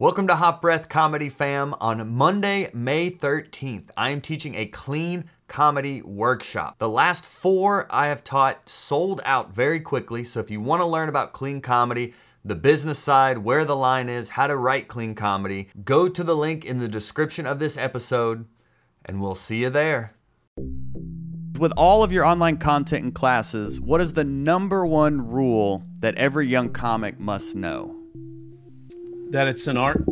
Welcome to Hot Breath Comedy Fam. On Monday, May 13th, I am teaching a clean comedy workshop. The last four I have taught sold out very quickly, so if you want to learn about clean comedy, the business side, where the line is, how to write clean comedy, go to the link in the description of this episode, and we'll see you there. With all of your online content and classes, what is the number one rule that every young comic must know? That it's an art.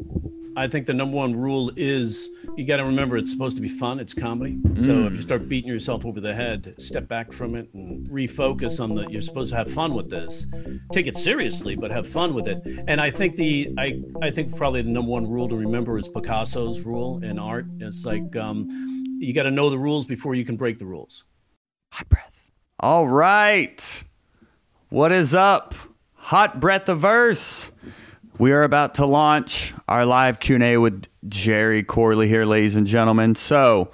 I think the number one rule is you got to remember it's supposed to be fun. It's comedy. So if you start beating yourself over the head, step back from it and refocus on that. You're supposed to have fun with this. Take it seriously, but have fun with it. And I think the I I think probably the number one rule to remember is Picasso's rule in art. It's like um, you got to know the rules before you can break the rules. Hot breath. All right. What is up? Hot Breathiverse. We are about to launch our live Q&A with Jerry Corley here, ladies and gentlemen. So,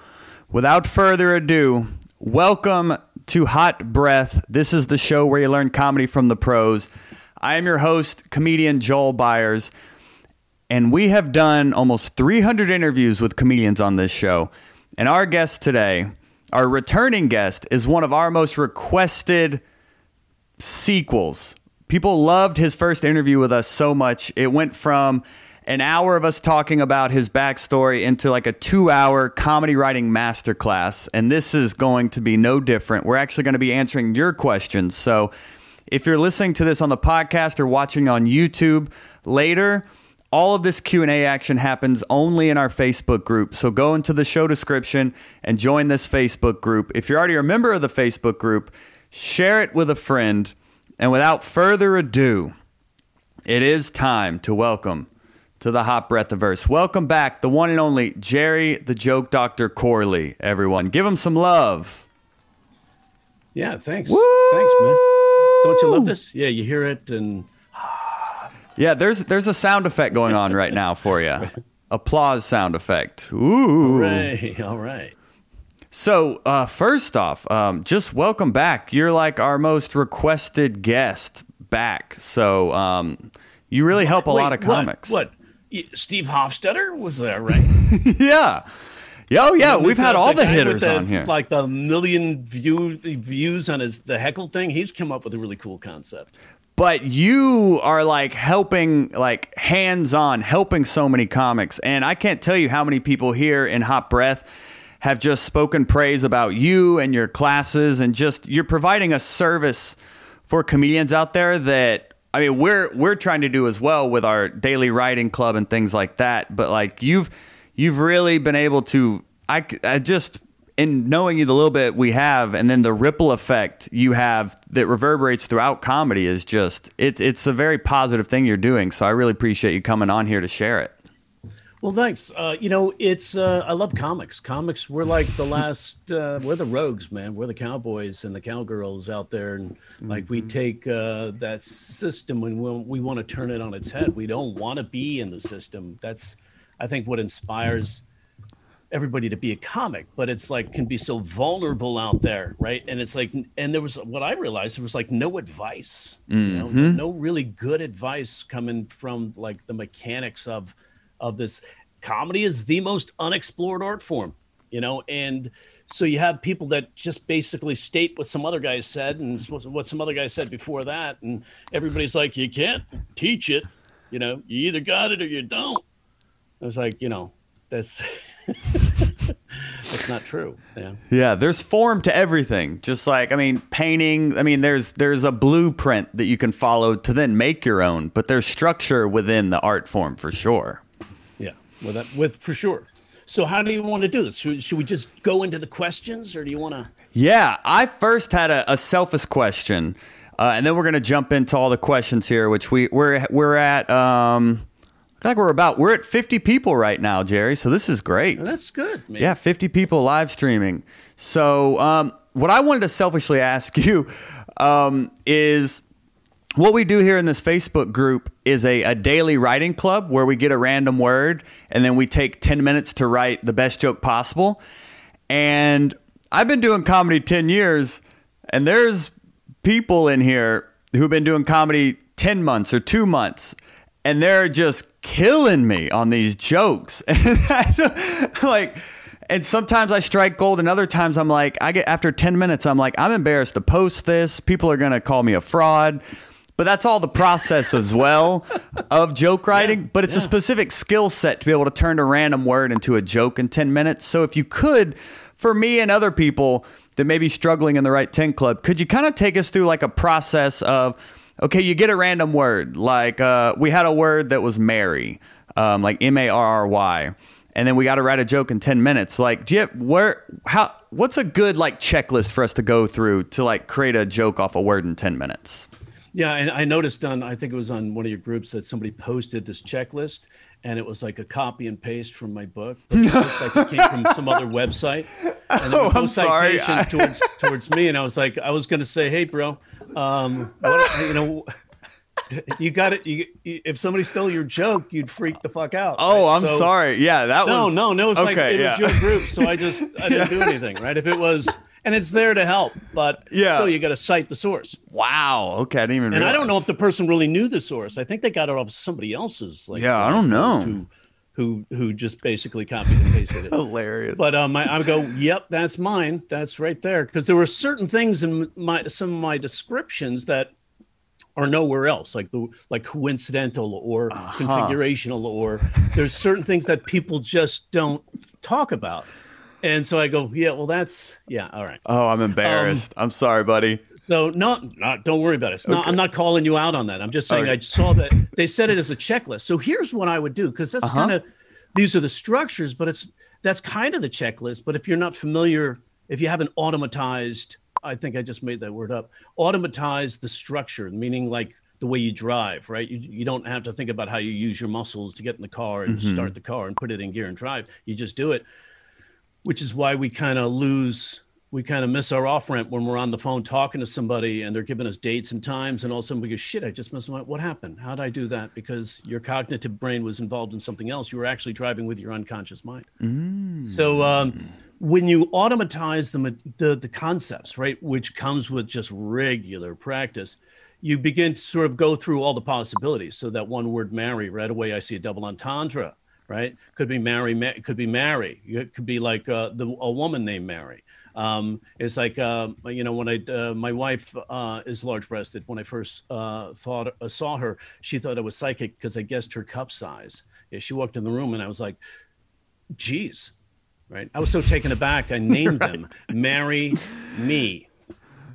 without further ado, welcome to Hot Breath. This is the show where you learn comedy from the pros. I am your host, comedian Joel Byers, and we have done almost 300 interviews with comedians on this show. And our guest today, our returning guest, is one of our most requested sequels. People loved his first interview with us so much. It went from an hour of us talking about his backstory into like a two hour comedy writing masterclass. And this is going to be no different. We're actually going to be answering your questions. So if you're listening to this on the podcast or watching on YouTube later, all of this q&a action happens only in our facebook group so go into the show description and join this facebook group if you're already a member of the facebook group share it with a friend and without further ado it is time to welcome to the hot breathiverse welcome back the one and only jerry the joke doctor corley everyone give him some love Yeah, thanks. Thanks, man. Don't you love this? Yeah, you hear it and yeah there's there's a sound effect going on right now for you applause sound effect ooh Right. All right. So, uh, first off, um, just welcome back. You're like our most requested guest back. So, um, you really help a Wait, lot of comics. What? Y- Steve Hofstetter was there, right? yeah. Oh, yeah. We've had all the, with hitters the- on here. Like the million view, views on his the heckle thing. He's come up with a really cool concept. but you are like helping, like hands on, helping so many comics. And I can't tell you how many people here in Hot Breath have just spoken praise about you and your classes, and just you're providing a service for comedians out there that I mean we're we're trying to do as well with our daily writing club and things like that. But like you've you've really been able to I, I just in knowing you the little bit we have and then the ripple effect you have that reverberates throughout comedy is just it's it's a very positive thing you're doing so i really appreciate you coming on here to share it Well, thanks. Uh, you know, it's uh, I love comics. Comics, we're like the last. Uh, we're the rogues, man. We're the cowboys and the cowgirls out there, and like we take uh, that system and we, we want to turn it on its head. We don't want to be in the system. That's, I think, what inspires everybody to be a comic. But it's like can be so vulnerable out there, right? And it's like, and there was what I realized there was like no advice. You know, no really good advice coming from like the mechanics of of this comedy is the most unexplored art form you know and so you have people that just basically state what some other guy said and what some other guy said before that and everybody's like you can't teach it you know you either got it or you don't i was like you know that's that's not true yeah Yeah, there's form to everything. Just like I mean, painting. I mean, there's there's a blueprint that you can follow to then make your own, but there's structure within the art form for sure. With that with for sure so how do you want to do this should, should we just go into the questions or do you want to Yeah, I first had a, a selfish question, uh, and then we're gonna jump into all the questions here, which we we're we're at. Um, like we're about we're at 50 people right now, Jerry. So this is great. that's good man Yeah, 50 people live streaming. So, um, what I wanted to selfishly ask you um, is what we do here in this Facebook group is a, a daily writing club where we get a random word and then we take 10 minutes to write the best joke possible. And I've been doing comedy 10 years, and there's people in here who've been doing comedy 10 months or two months. and they're just killing me on these jokes. Like, and sometimes I strike gold, and other times I'm like, I get after 10 minutes, I'm like, I'm embarrassed to post this. People are going to call me a fraud. But that's all the process as well of joke writing. but it's a specific skill set to be able to turn a random word into a joke in 10 minutes. So if you could, for me and other people that may be struggling in the Write 10 club, could you kind of take us through like a process of, okay, you get a random word. Like uh, we had a word that was Mary, um, like M A R R Y. And then we got to write a joke in 10 minutes. Like, do you have, where, how, what's a good like checklist for us to go through to like create a joke off a word in 10 minutes? Yeah, and I noticed on I think it was on one of your groups that somebody posted this checklist, and it was like a copy and paste from my book. But it looked like it came from some other website. And there Oh, was no I'm sorry. citation towards towards me, and I was like, I was going to say, hey, bro, um, what, you know. You got it. You, if somebody stole your joke, you'd freak the fuck out. Oh, right? I'm So- sorry. Yeah, that No, was no, no. No, it's like it yeah. was your group, so I just I didn't do anything, right? If it was, and it's there to help, but Yeah. still, you got to cite the source. Wow. Okay, I didn't even. And I don't know if the person really knew the source. I think they got it off somebody else's. Like, Yeah, I don't know. Who, who, who just basically copied and pasted it. hilarious. But um, I, I go, yep, that's mine. That's right there. Because there were certain things in my some of my descriptions that are nowhere else, like the like coincidental or configurational, or there's certain things that people just don't talk about. And so I go, yeah, well, that's yeah, all right. oh, I'm embarrassed. I'm sorry, buddy. So no, not don't worry about it. It's not, I'm not calling you out on that. I'm just saying All I saw that they said it as a checklist. So here's what I would do because that's Uh-huh. kind of these are the structures, but it's that's kind of the checklist. But if you're not familiar, if you haven't automatized, I think I just made that word up. Automatize the structure, meaning like the way you drive, right? You, you don't have to think about how you use your muscles to get in the car and Mm-hmm. start the car and put it in gear and drive. You just do it which is why we kind of lose we kind of miss our off ramp when we're on the phone talking to somebody and they're giving us dates and times and all of a sudden we go shit i just missed my what happened? How did i do that? Because your cognitive brain was involved in something else. You were actually driving with your unconscious mind. So um, when you automatize the, the the concepts right which comes with just regular practice you begin to sort of go through all the possibilities. So that one word marry right away i see a double entendre right? Could be Mary, Ma- could be Mary. It could be like uh, the, a woman named Mary. Um, it's like uh, you know when I uh, my wife uh, is large breasted. When I first uh, thought uh, saw her, she thought I was psychic because I guessed her cup size. Yeah, she walked in the room and I was like, "Geez." Right. I was so taken aback. I named them Mary Me.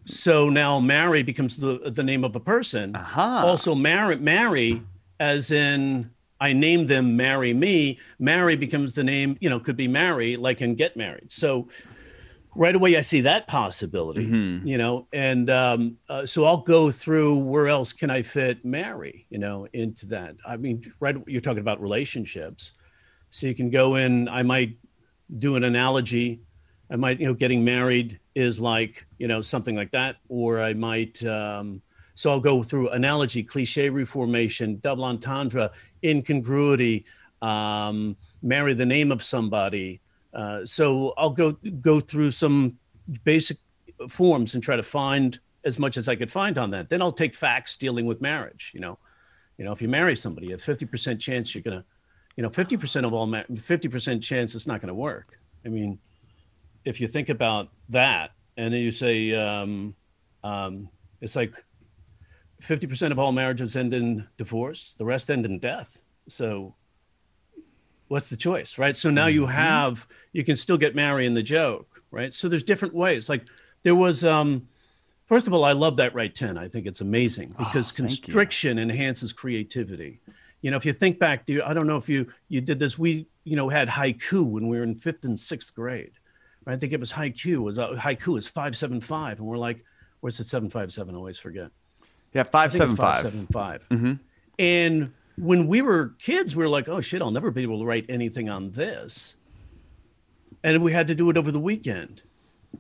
So now Mary becomes the the name of a person. Uh-huh. Also, Mary, Mary, as in I name them Marry Me. Marry becomes the name, you know, could be Marry, like in Get Married. So right away, I see that possibility, you know, and um, uh, so I'll go through where else can I fit Marry, you know, into that. I mean, right, you're talking about relationships, so you can go in. I might do an analogy. I might, you know, getting married is like, you know, something like that, or I might. Um, so I'll go through analogy, cliche reformation, double entendre, incongruity, um, marry the name of somebody. Uh, so I'll go go through some basic forms and try to find as much as I could find on that. Then I'll take facts dealing with marriage. You know, you know, if you marry somebody, a fifty percent chance you're gonna, you know, fifty percent of all fifty percent chance it's not to work. I mean, if you think about that, and then you say um, um, it's like 50% of all marriages end in divorce the rest end in death. So what's the choice right? So now you have you can still get married in the joke right? So there's different ways. Like there was um first of all i love that Write 10 i think it's amazing because thank you. constriction enhances creativity. You know if you think back do you, i don't know if you you did this we you know had haiku when we were in fifth and sixth grade right? They give us haiku was uh, haiku is 575 and we're like where's it 757 I always forget Yeah, I think five seven five. 575. And when we were kids, we were like, oh shit, I'll never be able to write anything on this. And we had to do it over the weekend.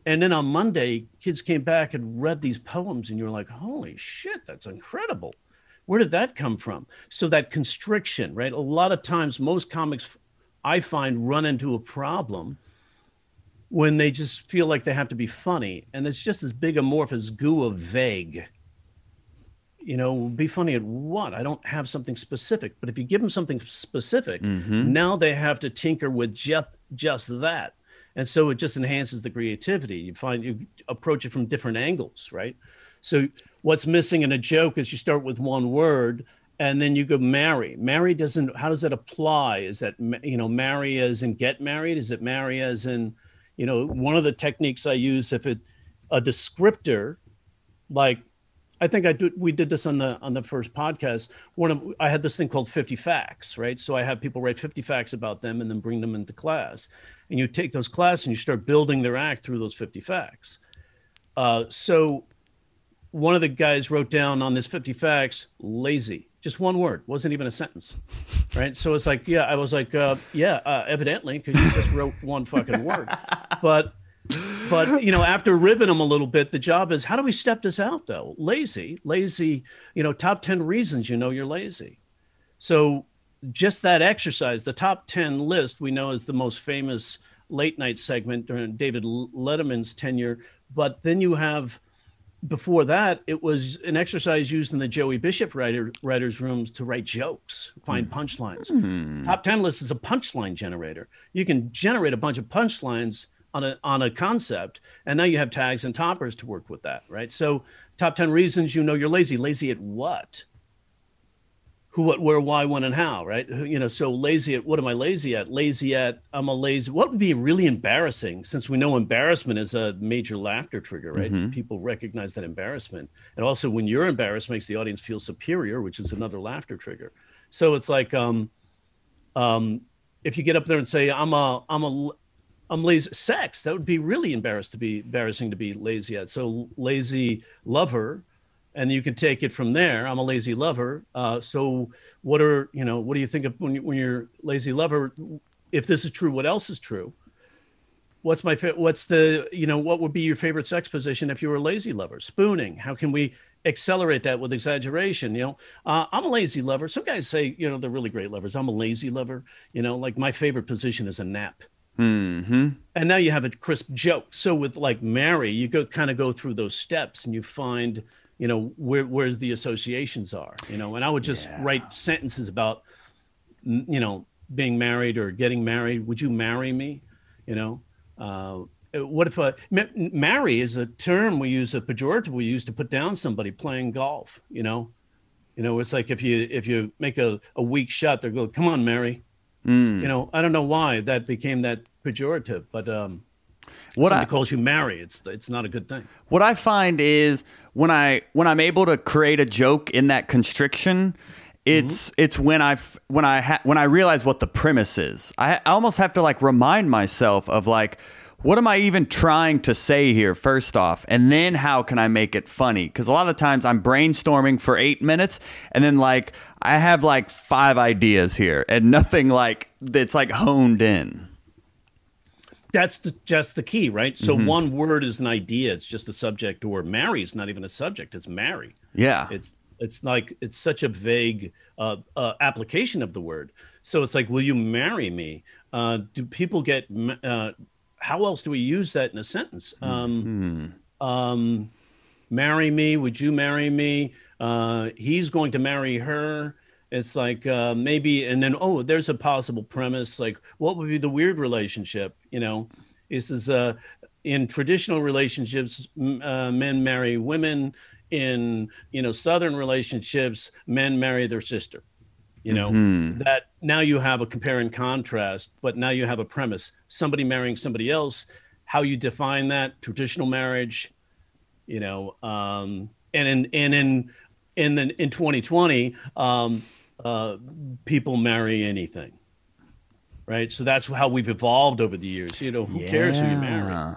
And then on Monday, kids came back and read these poems, and you're like, holy shit, that's incredible. Where did that come from? So that constriction, right? A lot of times, most comics I find run into a problem when they just feel like they have to be funny. And it's just as big a morph as goo of vague you know, be funny at what? I don't have something specific. But if you give them something specific, mm-hmm. now they have to tinker with just just that. And so it just enhances the creativity. You find you approach it from different angles, right? So what's missing in a joke is you start with one word and then you go marry. Marry doesn't how does that apply? Is that you know, marry as in get married? Is it marry as in, you know, one of the techniques I use if it a descriptor like I think I did. We did this on the on the first podcast. One of I had this thing called 50 facts, right? So I have people write 50 facts about them and then bring them into class. And you take those classes and you start building their act through those 50 facts. Uh, so one of the guys wrote down on this 50 facts, lazy, just one word, wasn't even a sentence, right? So it's like, yeah, I was like, uh, yeah, uh, evidently, because you just wrote one fucking word, but but you know after ribbing them a little bit the job is how do we step this out though? Lazy. Lazy you know top 10 reasons you know you're lazy. So just that exercise the top 10 list we know is the most famous late night segment during david letterman's tenure. But then you have before that it was an exercise used in the joey bishop writer, writers rooms to write jokes find hmm. punchlines. Hmm. Top 10 list is a punchline generator. You can generate a bunch of punchlines on a on a concept and now you have tags and toppers to work with that right? So top 10 reasons you know you're lazy. Lazy at what? Who what where why when and how right? You know so lazy at what am i lazy at? Lazy at i'm a lazy what would be really embarrassing since we know embarrassment is a major laughter trigger right? People recognize that embarrassment. And also when you're embarrassed makes the audience feel superior which is another laughter trigger. So it's like um um if you get up there and say i'm a i'm a I'm lazy. Sex that would be really embarrassed to be embarrassing to be lazy at. So lazy lover, and you can take it from there. I'm a lazy lover. Uh, so what are you know? What do you think of when you, when you're lazy lover? If this is true, what else is true? What's my fa- what's the you know what would be your favorite sex position if you were a lazy lover? Spooning. How can we accelerate that with exaggeration? You know, uh, I'm a lazy lover. Some guys say you know they're really great lovers. I'm a lazy lover. You know, like my favorite position is a nap Mm-hmm. and now you have a crisp joke. So with like Mary, you go kind of go through those steps and you find, you know, where where the associations are, you know. And I would just write sentences about, you know, being married or getting married. Would you marry me? You know, uh, what if a ma- marry is a term we use a pejorative we use to put down somebody playing golf. You know, you know, it's like if you if you make a, a weak shot, they're going, "Come on, Mary." Hmm. You know, I don't know why that became that pejorative, but um, What somebody I calls you Mary, it's it's not a good thing. what I find is when I when I'm able to create a joke in that constriction, it's it's when I when I ha- when I realize what the premise is. I, I almost have to like remind myself of like what am I even trying to say here first off, and then how can I make it funny? Because a lot of times I'm brainstorming for eight minutes, and then like I have like five ideas here, and nothing like that's like honed in. That's the, just the key, right? So Mm-hmm. one word is an idea; it's just a subject. Or marry is not even a subject; it's marry. Yeah, It's it's like it's such a vague uh, uh, application of the word. So it's like, will you marry me? Uh, do people get? How else do we use that in a sentence? Um, um, marry me? Would you marry me? Uh, he's going to marry her. It's like uh, maybe, and then oh, there's a possible premise. Like, what would be the weird relationship? You know, this is uh, in traditional relationships, m- uh, men marry women. In you know southern relationships, men marry their sister. You know that now you have a compare and contrast, but now you have a premise: somebody marrying somebody else. How you define that? Traditional marriage, you know um and in and in in the in 2020 um uh people marry anything right so that's how we've evolved over the years you know who cares who you marry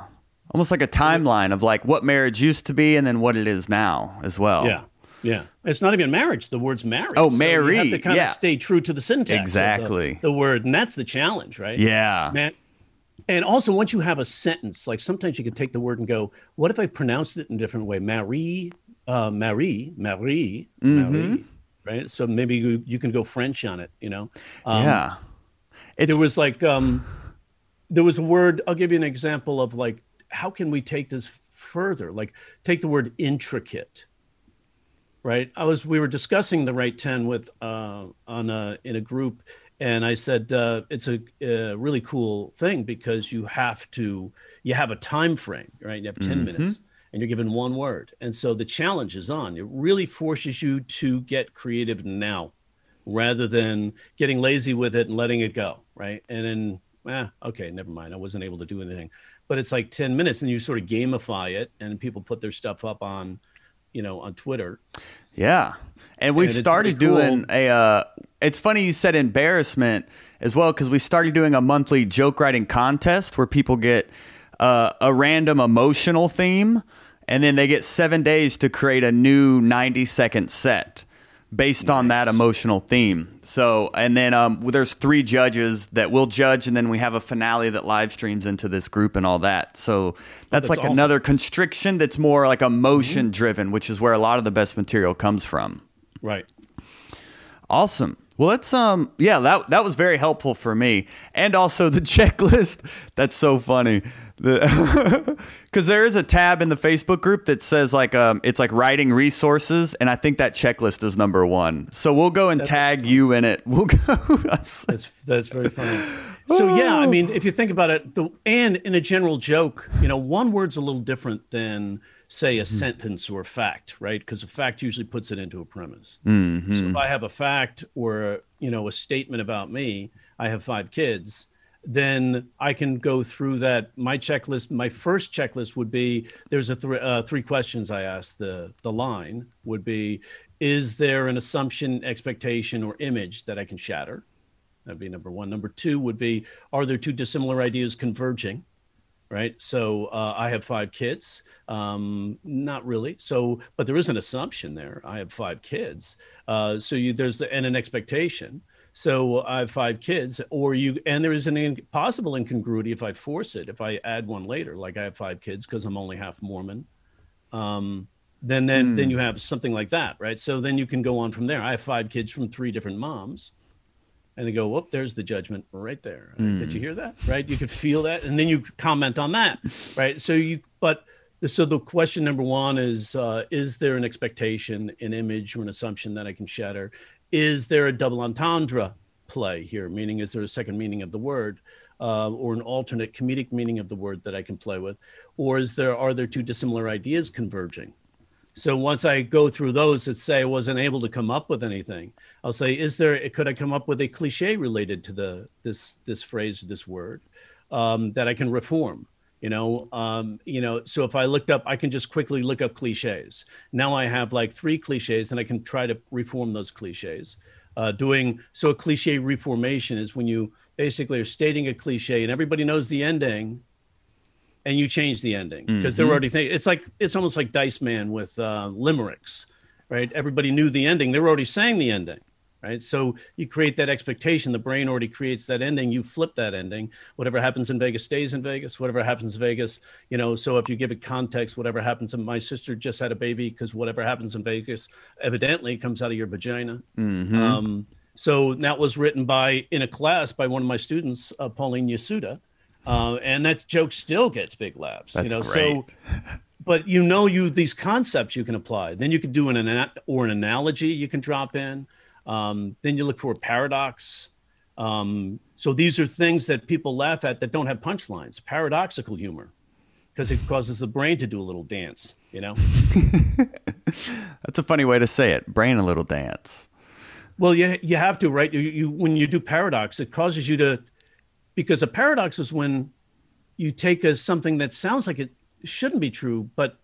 Almost like a timeline of like what marriage used to be and then what it is now as well. yeah yeah it's not even marriage the word's marriage Oh, So you have to kind yeah. of stay true to the syntax of the- Exactly. the, word and that's the challenge right Yeah. man and also once you have a sentence like sometimes you can take the word and go what if i pronounced it in a different way marie uh marie marie Mm-hmm. marie right so maybe you, you can go french on it you know um, yeah. It's there was like um there was a word i'll give you an example of like how can we take this further like take the word intricate right? I was we were discussing the Write ten with uh, on a in a group, and I said uh, it's a, a, really cool thing because you have to you have a time frame, right? You have 10 mm-hmm. minutes, and you're given one word, and so the challenge is on. It really forces you to get creative now, rather than getting lazy with it and letting it go, right? And then, eh, okay, never mind. I wasn't able to do anything, but it's like ten minutes, and you sort of gamify it, and people put their stuff up on you know, on Twitter. Yeah. And we've and started doing cool. a, uh, it's funny you said embarrassment as well, because we started doing a monthly joke writing contest where people get uh, a random emotional theme and then they get seven days to create a new 90 second set based nice. on that emotional theme. So, and then um, there's three judges that will judge, and then we have a finale that live streams into this group and all that. So that's, that's like awesome. another constriction that's more like emotion mm-hmm. driven, which is where a lot of the best material comes from. Right. Awesome. Well, let's um yeah, that that was very helpful for me. And also the checklist. That's so funny because there is a tab in the Facebook group that says like um, it's like writing resources, and I think that checklist is number one. So we'll go and that's tag you in it. We'll go. that's that's very funny. So yeah, I mean, if you think about it, the, and in a general joke, you know, one word's a little different than say a mm-hmm. sentence or a fact, right? Because a fact usually puts it into a premise. Mm-hmm. So if I have a fact or you know a statement about me, I have five kids then I can go through that. My checklist, my first checklist would be there's a th- uh, three questions I ask. The the line would be, is there an assumption, expectation, or image that I can shatter? That'd be number one. Number two would be, are there two dissimilar ideas converging? Right. So uh, I have five kids. Um, not really. So, but there is an assumption there. I have five kids. Uh, so you, there's the, and an expectation. So I have five kids, or you, and there is an in, possible incongruity if I force it, if I add one later, like I have five kids because I'm only half Mormon. Um, then, then, mm. then hmm. you have something like that, right? So then you can go on from there. I have five kids from three different moms, and they go, "Whoop, there's the judgment right there." Mm. Did you hear that? Right? You could feel that, and then you comment on that, right? So you, but so the question number one is uh, is there an expectation an image or an assumption that i can shatter is there a double entendre play here? Meaning, is there a second meaning of the word? Uh, or an alternate comedic meaning of the word that I can play with, or is there are there two dissimilar ideas converging? So once I go through those that say I wasn't able to come up with anything, I'll say, is there could I come up with a cliche related to the this this phrase this word um, that I can reform? You know um, you know so if i looked up i can just quickly look up cliches. Now i have like three cliches and i can try to reform those cliches. Uh, doing so a cliche reformation is when you basically are stating a cliche and everybody knows the ending and you change the ending because mm-hmm. they're already thinking it's like it's almost like dice man with uh, limericks right? Everybody knew the ending. They were already saying the ending right? So you create that expectation. The brain already creates that ending. You flip that ending. Whatever happens in Vegas stays in Vegas. Whatever happens in Vegas, you know. So if you give it context, whatever happens, and my sister just had a baby because whatever happens in Vegas evidently comes out of your vagina. Mm-hmm. Um, so that was written by in a class by one of my students, uh, Pauline Yasuda, uh, and that joke still gets big laughs. That's you know, great. so. But you know, you these concepts you can apply. Then you can do an, an or an analogy you can drop in. Um, then you look for a paradox. Um, so these are things that people laugh at that don't have punchlines, paradoxical humor, because it causes the brain to do a little dance, you know? That's a funny way to say it brain a little dance. Well, you, you have to, right? You, you, when you do paradox, it causes you to, because a paradox is when you take a, something that sounds like it shouldn't be true, but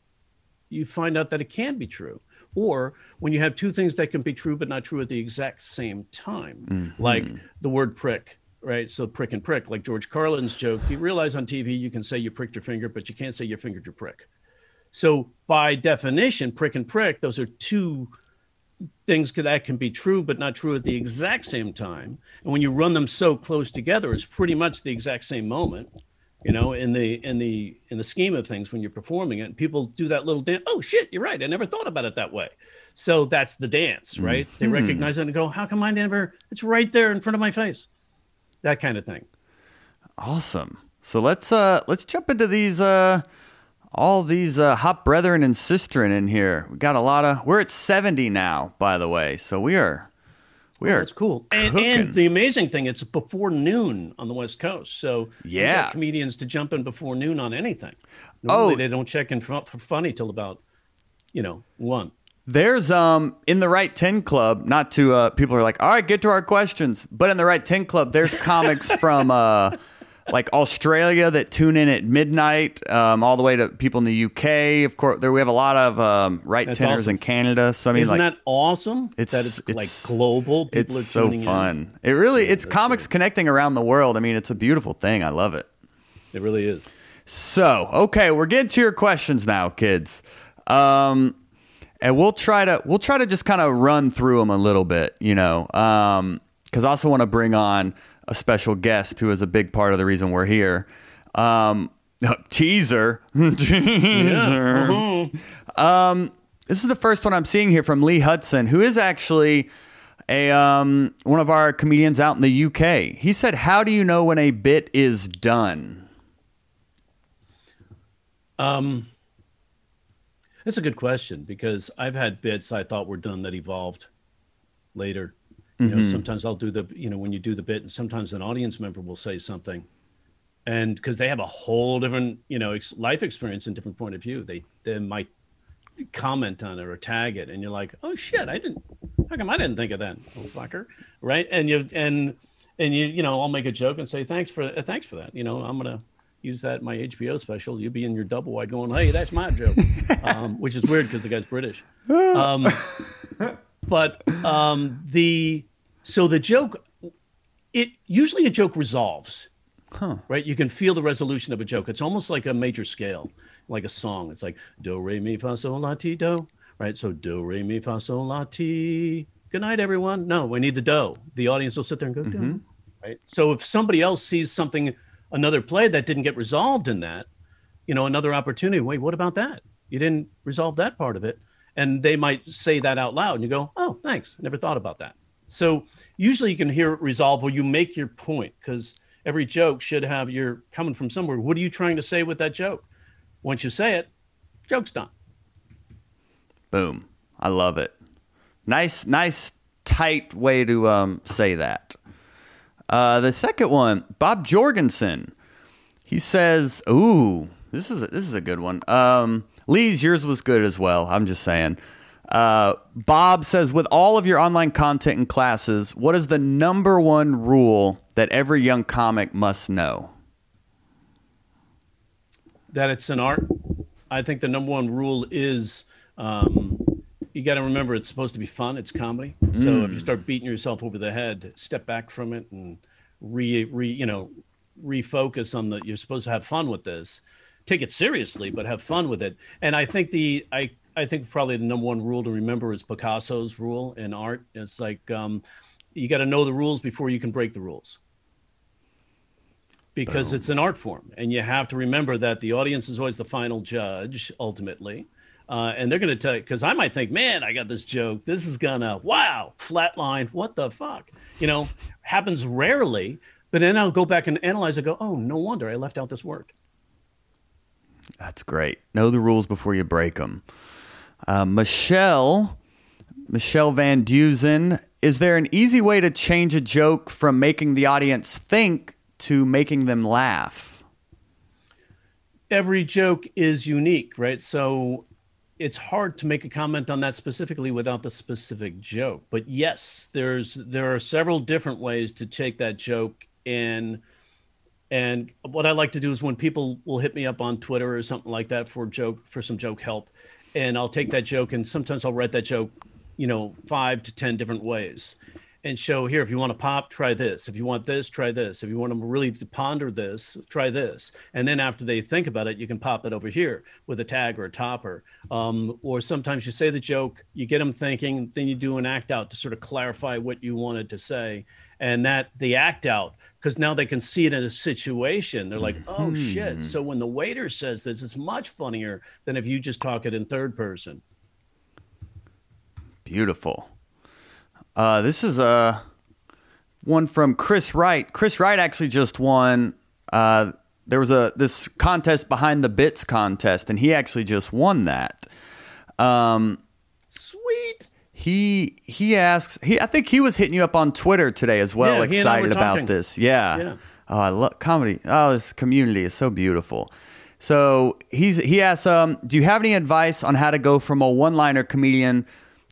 you find out that it can be true or when you have two things that can be true but not true at the exact same time, mm-hmm. like the word prick, right? So prick and prick, like George Carlin's joke. You realize on TV you can say you pricked your finger, but you can't say you fingered your prick. So by definition, prick and prick, those are two things that can be true but not true at the exact same time. And when you run them so close together, it's pretty much the exact same moment you know in the in the in the scheme of things when you're performing it people do that little dance oh shit you're right i never thought about it that way so that's the dance right mm-hmm. they recognize it and go how come i never it's right there in front of my face that kind of thing awesome so let's uh let's jump into these uh all these uh, hot brethren and sisterin in here. We got a lot of. We're at seventy now, by the way. So we are, we are. That's cool. And, and the amazing thing, it's before noon on the West Coast. So you Yeah. get comedians to jump in before noon on anything. Normally Oh. they don't check in for, for funny till about, you know, one. There's um in the Write ten club. Not to uh, people are like, all right, get to our questions. But in the Write ten club, there's comics from uh like Australia that tune in at midnight, um, all the way to people in the UK. Of course, there we have a lot of um, right That's tenors awesome. in Canada. So I mean, Isn't like that awesome? it's that it's, like global. People it's are so tuning in. fun. It really it's comics connecting around the world. I mean, it's a beautiful thing. I love it. It really is. So, okay, we're getting to your questions now, kids. Um, and we'll try to we'll try to just kind of run through them a little bit, you know, because I also want to bring on a special guest who is a big part of the reason we're here. Um, teaser. teaser. Um, this is the first one I'm seeing here from Lee Hudson, who is actually a um, one of our comedians out in the UK. He said, "How do you know when a bit is done?" Um, that's a good question because I've had bits I thought were done that evolved later. You know, sometimes I'll do the, you know, when you do the bit, and sometimes an audience member will say something, and because they have a whole different, you know, ex- life experience and different point of view, they they might comment on it or tag it, and you're like, oh shit, I didn't, how come I didn't think of that, little fucker, right? And you and and you you know, I'll make a joke and say thanks for uh, thanks for that. You know, I'm gonna use that in my HBO special. You'll be in your double wide going, hey, that's my joke, um, which is weird because the guy's British. Um, but um, the so the joke, it usually a joke resolves, right? You can feel the resolution of a joke. It's almost like a major scale, like a song. It's like do re mi fa sol la ti do, right? So do re mi fa sol la ti. Good night, everyone. No, we need the do. The audience will sit there and go do, right? So if somebody else sees something, another play that didn't get resolved in that, you know, another opportunity. Wait, what about that? You didn't resolve that part of it. And they might say that out loud and you go, oh, thanks. Never thought about that. So usually you can hear it resolve where you make your point because every joke should have you're coming from somewhere. What are you trying to say with that joke? Once you say it, joke's done. Boom. I love it. Nice, nice, tight way to um, say that. Uh, the second one, Bob Jorgensen. He says, "Ooh, this is a, this is a good one." Um, Lee's yours was good as well. I'm just saying. Uh, Bob says, with all of your online content and classes, what is the number one rule that every young comic must know? that it's an art. I think the number one rule is um, you got to remember it's supposed to be fun. It's comedy. So if you start beating yourself over the head, step back from it and re, re you know refocus on the. You're supposed to have fun with this. Take it seriously, but have fun with it. And I think the I I think probably the number one rule to remember is Picasso's rule in art. It's like um, you got to know the rules before you can break the rules. Because it's an art form and you have to remember that the audience is always the final judge ultimately. Uh, and they're going to tell you because i might think man i got this joke. This is gonna wow flatline what the fuck? You know happens rarely but then i'll go back and analyze and go oh no wonder i left out this word That's great. Know the rules before you break them. Uh, Michelle, Michelle Van Dusen, is there an easy way to change a joke from making the audience think to making them laugh? every joke is unique, right? So it's hard to make a comment on that specifically without the specific joke. But yes, there's there are several different ways to take that joke and and what I like to do is when people will hit me up on Twitter or something like that for joke for some joke help, and I'll take that joke and sometimes I'll write that joke, you know, five to ten different ways, and show here if you want to pop, try this. If you want this, try this. If you want to really ponder this, try this. And then after they think about it, you can pop it over here with a tag or a topper. Um, or sometimes you say the joke, you get them thinking, then you do an act out to sort of clarify what you wanted to say. And that the act out, because now they can see it in a situation. They're like, oh shit. So when the waiter says this, it's much funnier than if you just talk it in third person. Beautiful. Uh, this is a one from Chris Wright. Chris Wright actually just won uh, there was a this contest behind the bits contest, and he actually just won that. Um, Sweet. He he asks he I think he was hitting you up on Twitter today as well, Yeah, he and I were excited about this. Yeah. Yeah. Oh, I love comedy. Oh, this community is so beautiful. So he's he asks, um, do you have any advice on how to go from a one-liner comedian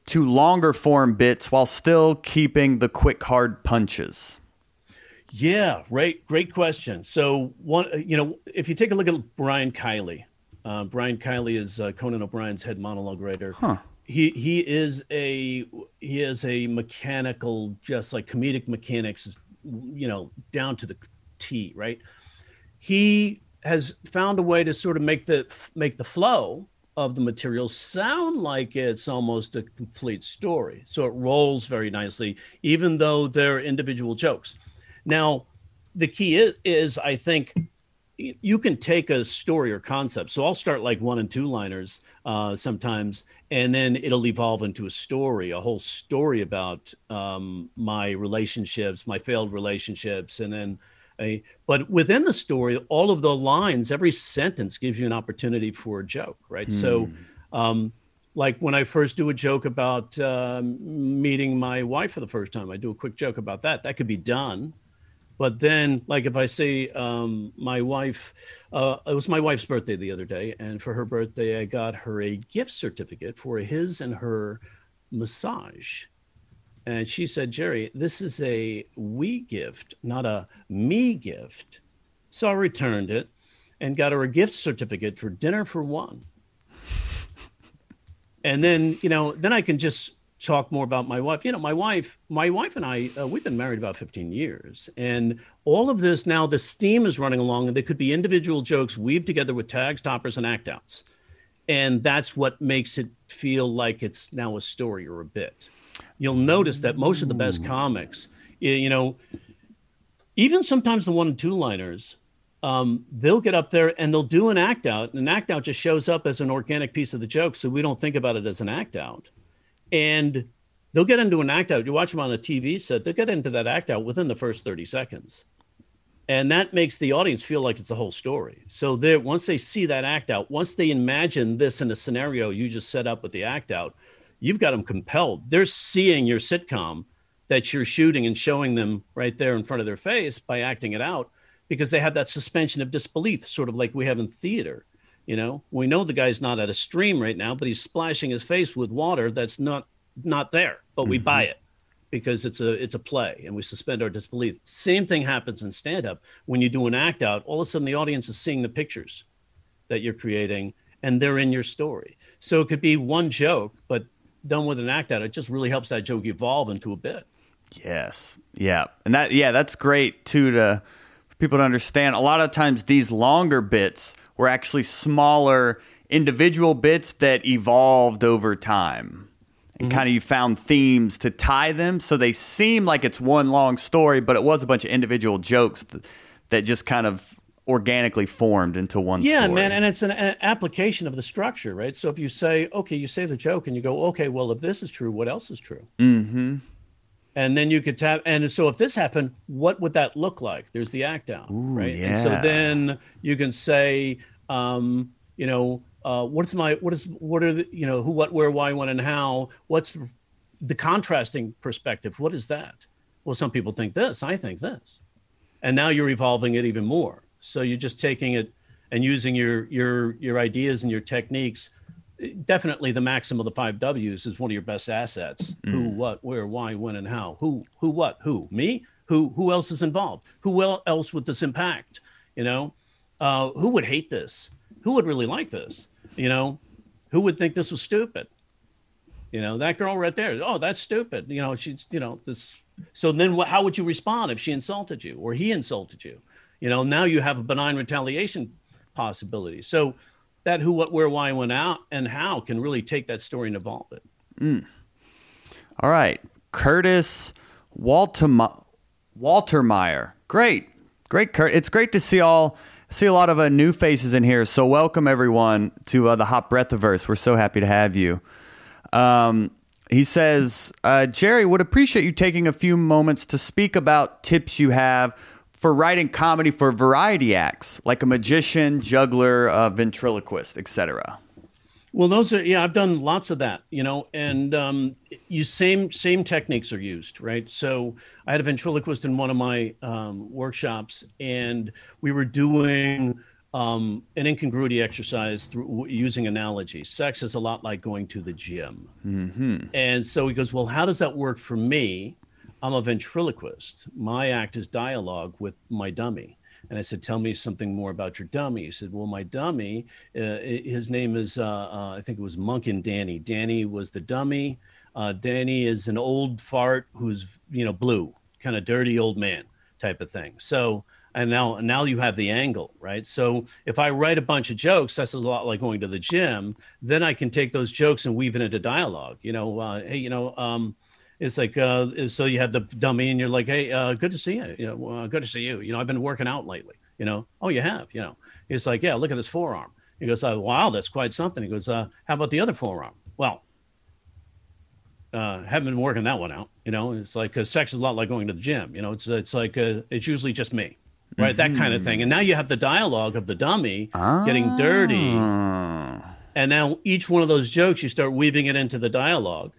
to longer form bits while still keeping the quick hard punches? Yeah, right. Great question. So one, you know, if you take a look at Brian Kiley, uh, Brian Kiley is uh, Conan O'Brien's head monologue writer. He he is a he is a mechanical, just like comedic mechanics, you know, down to the T. Right. He has found a way to sort of make the make the flow of the material sound like it's almost a complete story. So it rolls very nicely, even though they're individual jokes. Now, the key is, is I think you can take a story or concept. So I'll start like one and two liners uh, sometimes, and then it'll evolve into a story, a whole story about um, my relationships, my failed relationships, and then a. But within the story, all of the lines, every sentence gives you an opportunity for a joke, right? So. Um, like when I first do a joke about um, meeting my wife for the first time, I do a quick joke about that. That could be done. But then, like if I say um, my wife, uh, it was my wife's birthday the other day, and for her birthday, I got her a gift certificate for his and her massage. And she said, Jerry, this is a we gift, not a me gift. So I returned it and got her a gift certificate for dinner for one and then you know then i can just talk more about my wife you know my wife my wife and i uh, we've been married about 15 years and all of this now this theme is running along and there could be individual jokes weaved together with tags toppers and act outs and that's what makes it feel like it's now a story or a bit you'll notice that most of the best comics you know even sometimes the one and two liners um, they'll get up there and they'll do an act out. And an act out just shows up as an organic piece of the joke. So we don't think about it as an act out. And they'll get into an act out. You watch them on a TV set, they'll get into that act out within the first 30 seconds. And that makes the audience feel like it's a whole story. So they once they see that act out, once they imagine this in a scenario you just set up with the act out, you've got them compelled. They're seeing your sitcom that you're shooting and showing them right there in front of their face by acting it out because they have that suspension of disbelief, sort of like we have in theater. You know, we know the guy's not at a stream right now, but he's splashing his face with water that's not not there, but we buy mm-hmm. it because it's a it's a play and we suspend our disbelief. Same thing happens in stand up. When you do an act out, all of a sudden the audience is seeing the pictures that you're creating and they're in your story. So it could be one joke, but done with an act out, it just really helps that joke evolve into a bit. Yes. Yeah. And that yeah, that's great too to for people to understand. A lot of times these longer bits were actually smaller individual bits that evolved over time. And kind of you found themes to tie them so they seem like it's one long story, but it was a bunch of individual jokes th- that just kind of organically formed into one story. Yeah, story. man, and it's an a- application of the structure, right? So if you say, okay, you say the joke, and you go, okay, well, if this is true, what else is true? Mm-hmm. And then you could tap, and so if this happened, what would that look like? There's the act out, right? And so then you can say, um, you know, uh, what's my, what is, what are the, you know, who, what, where, why, when, and how? What's the, the contrasting perspective? What is that? Well, some people think this, I think this, and now you're evolving it even more. So you're just taking it and using your your your ideas and your techniques. Definitely, the maxim of the five W's is one of your best assets. Who, what, where, why, when, and how. Who, who, what, who? Me? Who? Who else is involved? Who else would this impact? You know, uh, who would hate this? Who would really like this? You know, who would think this was stupid? You know, that girl right there. Oh, that's stupid. You know, she's, you know, this. So then what, how would you respond if she insulted you or he insulted you? You know, now you have a benign retaliation possibility. So that who, what, where, why, when, out, and how can really take that story and evolve it. All right. Curtis Walterm- Waltermeyer. Great. Great, Kurt. It's great to see all see a lot of uh, new faces in here. So welcome everyone to uh, the Hot Breathiverse. We're so happy to have you. Um, he says, uh, Jerry would appreciate you taking a few moments to speak about tips you have for writing comedy for variety acts, like a magician, juggler, uh, ventriloquist, etc. Well, those are yeah. I've done lots of that, you know, and um, you same same techniques are used, right? So I had a ventriloquist in one of my um, workshops, and we were doing um, an incongruity exercise through using analogy. Sex is a lot like going to the gym, mm-hmm. and so he goes, "Well, how does that work for me? I'm a ventriloquist. My act is dialogue with my dummy." And I said, Tell me something more about your dummy. He said, Well, my dummy, uh, his name is, uh, uh, I think it was Monk and Danny. Danny was the dummy. Uh, Danny is an old fart who's, you know, blue, kind of dirty old man type of thing. So, and now now you have the angle right so if i write a bunch of jokes that's a lot like going to the gym then i can take those jokes and weave it into dialogue you know uh, hey you know um, it's like uh, so you have the dummy and you're like hey uh, good to see you you know uh, good to see you you know i've been working out lately you know? Oh you have you know. It's like yeah look at this forearm. He goes oh, wow that's quite something. He goes uh, how about the other forearm? Well uh, haven't been working that one out you know? It's like uh, sex is a lot like going to the gym you know? It's it's like uh, it's usually just me right? Mm-hmm. that kind of thing. And now you have the dialogue of the dummy ah. getting dirty. And now each one of those jokes you start weaving it into the dialogue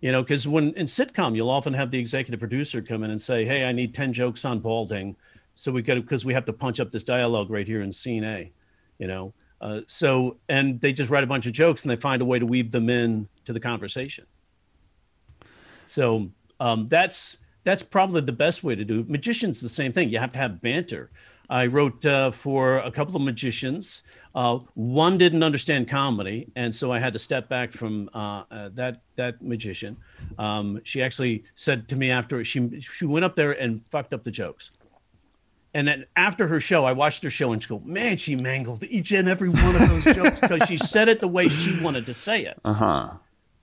you know because when in sitcom you'll often have the executive producer come in and say hey i need 10 jokes on balding so we got because we have to punch up this dialogue right here in scene a you know? Uh, so and they just write a bunch of jokes and they find a way to weave them in to the conversation. So um, that's that's probably the best way to do it. magicians the same thing. You have to have banter I wrote uh, for a couple of magicians. Uh, one didn't understand comedy, and so I had to step back from uh, uh that that magician. Um, she actually said to me after she she went up there and fucked up the jokes. And then after her show, I watched her show and she go, man, she mangled each and every one of those jokes because she said it the way she wanted to say it. Uh huh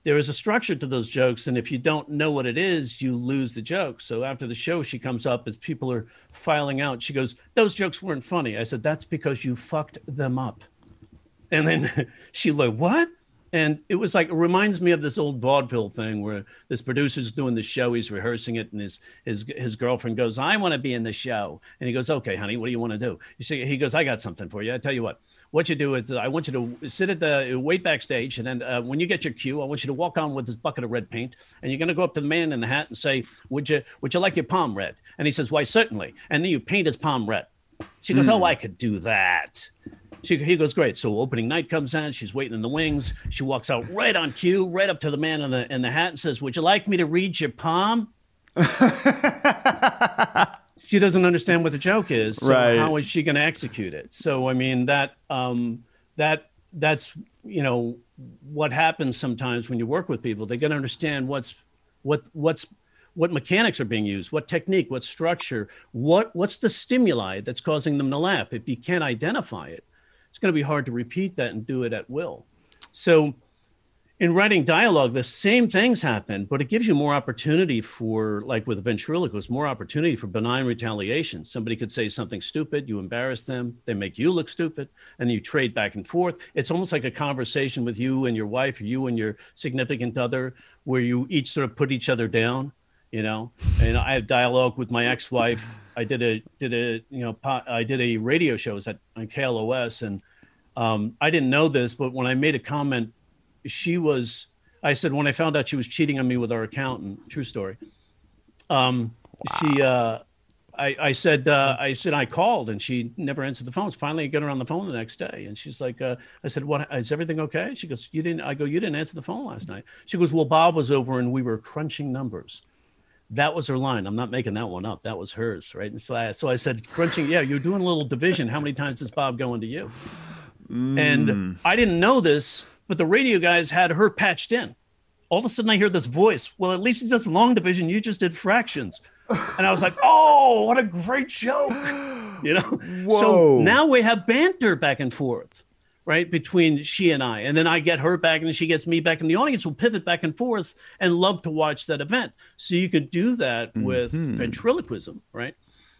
there is a structure to those jokes and if you don't know what it is you lose the joke. So after the show she comes up as people are filing out she goes those jokes weren't funny. I said that's because you fucked them up. And then she like what and it was like it reminds me of this old vaudeville thing where this producer's doing the show, he's rehearsing it, and his his his girlfriend goes, "I want to be in the show," and he goes, "Okay, honey, what do you want to do?" You see, he goes, "I got something for you. I tell you what, what you do is I want you to sit at the wait backstage, and then uh, when you get your cue, I want you to walk on with this bucket of red paint, and you're going to go up to the man in the hat and say, "Would you would you like your palm red?" And he says, "Why, certainly." And then you paint his palm red. She goes, mm. "Oh, I could do that." She, he goes, great. So opening night comes on. She's waiting in the wings. She walks out right on cue, right up to the man in the in the hat, and says, "Would you like me to read your palm?" she doesn't understand what the joke is. So right. How is she going to execute it? So I mean that um, that that's you know what happens sometimes when you work with people. They got to understand what's what what's what mechanics are being used, what technique, what structure, what what's the stimuli that's causing them to laugh. If you can't identify it, it's going to be hard to repeat that and do it at will. So, in writing dialogue, the same things happen, but it gives you more opportunity for, like with ventriloquist, more opportunity for benign retaliation. Somebody could say something stupid, you embarrass them, they make you look stupid, and you trade back and forth. It's almost like a conversation with you and your wife, or you and your significant other, where you each sort of put each other down. You know, and I have dialogue with my ex-wife I did a did a you know I did a radio shows at on KLOS and um, I didn't know this, but when I made a comment, she was I said when I found out she was cheating on me with our accountant, true story. Um, wow. She uh, I, I said uh, I said I called and she never answered the phone. Finally, I get her on the phone the next day and she's like, uh, I said, "What is everything okay?" She goes, "You didn't." I go, "You didn't answer the phone last night." She goes, "Well, Bob was over and we were crunching numbers." That was her line. I'm not making that one up. That was hers, right? And so I, so I said, crunching, yeah, you're doing a little division. How many times is Bob going to you? Mm. And I didn't know this, but the radio guys had her patched in. All of a sudden, I hear this voice. Well, at least he does long division. You just did fractions. And I was like, oh, what a great joke. You know? Whoa. So now we have banter back and forth right between she and i. And then i get her back and she gets me back and the audience will pivot back and forth and love to watch that event. So you could do that with mm-hmm. ventriloquism right?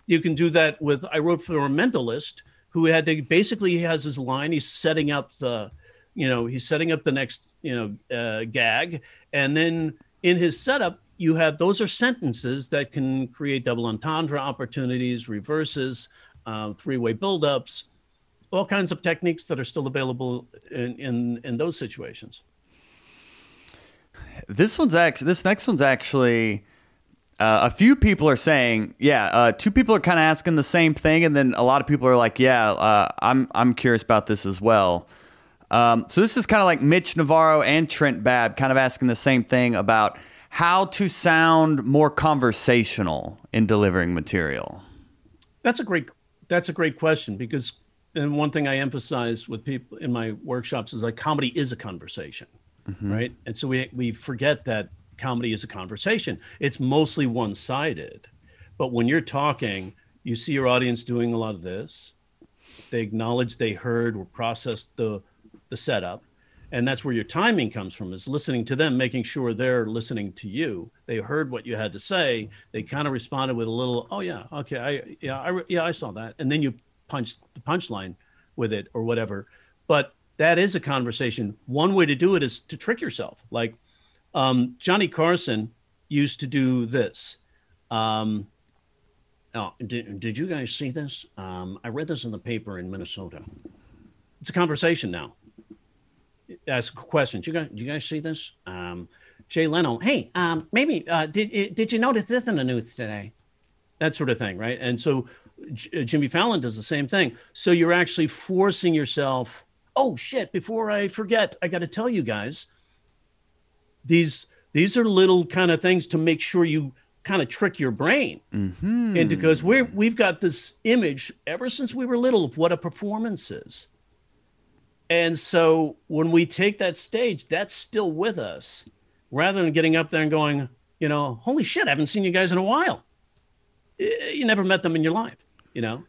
You can do that with i wrote for a mentalist who had to basically he has his line he's setting up the you know he's setting up the next you know uh, gag. And then in his setup you have those are sentences that can create double entendre opportunities, reverses, uh, three-way buildups, all kinds of techniques that are still available in in, in those situations. This one's actually this next one's actually uh, a few people are saying, yeah, uh, two people are kind of asking the same thing, and then a lot of people are like, yeah, uh, I'm I'm curious about this as well. Um, so this is kind of like Mitch Navarro and Trent Babb kind of asking the same thing about how to sound more conversational in delivering material. That's a great that's a great question because and one thing I emphasize with people in my workshops is like comedy is a conversation, mm-hmm. right? And so we we forget that comedy is a conversation. It's mostly one sided. But when you're talking, you see your audience doing a lot of this. They acknowledge they heard or processed the, the setup. And that's where your timing comes from is listening to them, making sure they're listening to you. They heard what you had to say. They kind of responded with a little, oh, yeah, okay, I, yeah, I, yeah, I saw that. And then you punch the punchline with it or whatever. But that is a conversation. One way to do it is to trick yourself. Like, um, Johnny Carson used to do this. Um, oh, did, did you guys see this? Um, I read this in the paper in Minnesota. It's a conversation now. Ask questions. You guys, do you guys see this? Um, Jay Leno. Hey, um, maybe uh, did did you notice this in the news today? That sort of thing, right? And so J- Jimmy Fallon does the same thing. So you're actually forcing yourself. Oh shit! Before I forget, I got to tell you guys these these are little kind of things to make sure you kind of trick your brain mm-hmm. and because we're we've got this image ever since we were little of what a performance is and so when we take that stage that's still with us rather than getting up there and going you know holy shit i haven't seen you guys in a while you never met them in your life you know?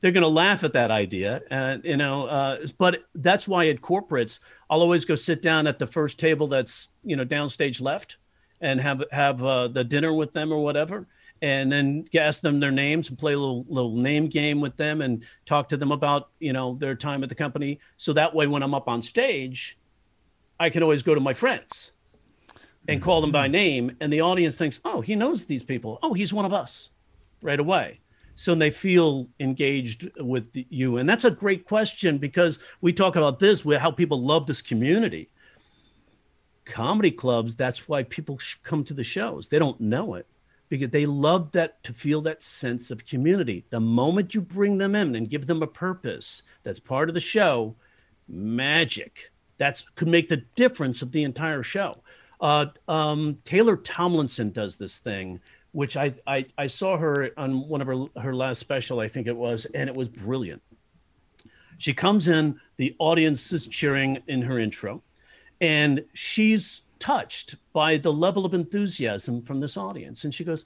They're going to laugh at that idea and you know uh, but that's why at corporates i'll always go sit down at the first table that's you know downstage left and have have uh, the dinner with them or whatever and then ask them their names and play a little little name game with them and talk to them about you know their time at the company. So that way when i'm up on stage i can always go to my friends and call them by name and the audience thinks oh he knows these people. Oh he's one of us right away. So they feel engaged with you. And that's a great question because we talk about this with how people love this community. Comedy clubs that's why people come to the shows. They don't know it because they love that to feel that sense of community. The moment you bring them in and give them a purpose that's part of the show magic. That's could make the difference of the entire show. Uh, um, taylor tomlinson does this thing which I, I, I saw her on one of her, her last special, I think it was, and it was brilliant. She comes in, the audience is cheering in her intro, and she's touched by the level of enthusiasm from this audience. And she goes,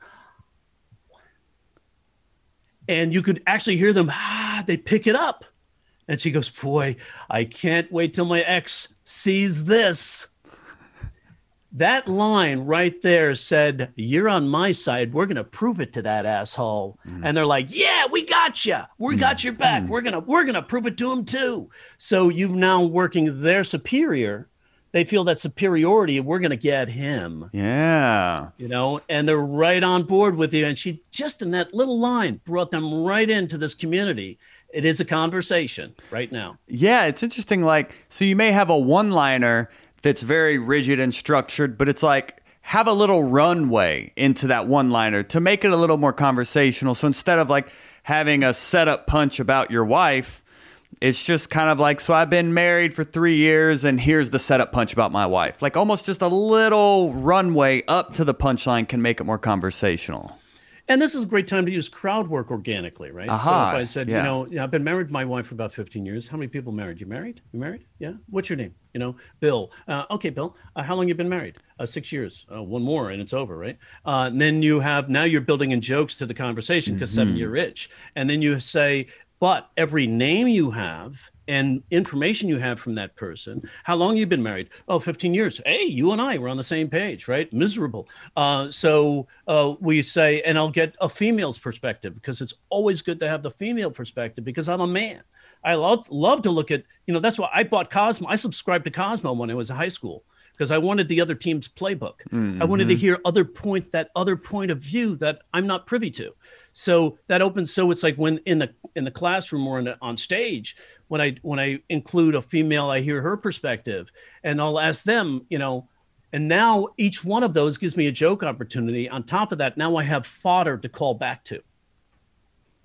and you could actually hear them, ah, they pick it up. And she goes, Boy, I can't wait till my ex sees this that line right there said, You're on my side. We're going to prove it to that asshole. Mm. And they're like, Yeah, we got you. We got mm. your back. Mm. We're going to, we're going to prove it to him too. So you've now working their superior. They feel that superiority. We're going to get him. Yeah. You know, and they're right on board with you. And she just in that little line brought them right into this community it is a conversation right now. Yeah, it's interesting. Like, so you may have a one liner that's very rigid and structured, but it's like have a little runway into that one liner to make it a little more conversational. So instead of like having a setup punch about your wife, it's just kind of like, so I've been married for three years, and here's the setup punch about my wife. Like almost just a little runway up to the punchline can make it more conversational. And this is a great time to use crowd work organically, right? Uh-huh. So if I said, yeah. you know, I've been married to my wife for about 15 years. How many people married? You married? You married? Yeah. What's your name? You know, Bill. Uh, okay, Bill. Uh, how long you been married? Uh, six years. Uh, one more and it's over, right? Uh, and then you have now you're building in jokes to the conversation because mm-hmm. seven year rich, and then you say, but every name you have and information you have from that person. How long you've been married? Oh, 15 years. Hey, you and I were on the same page, right? Miserable. Uh, so uh, we say, and I'll get a female's perspective because it's always good to have the female perspective because I'm a man. I love love to look at, you know, that's why I bought Cosmo. I subscribed to Cosmo when I was in high school because I wanted the other team's playbook. Mm-hmm. I wanted to hear other point that other point of view that I'm not privy to. So that opens. So it's like when in the in the classroom or the, on stage, when I when I include a female, I hear her perspective, and I'll ask them, you know, and now each one of those gives me a joke opportunity. On top of that, now I have fodder to call back to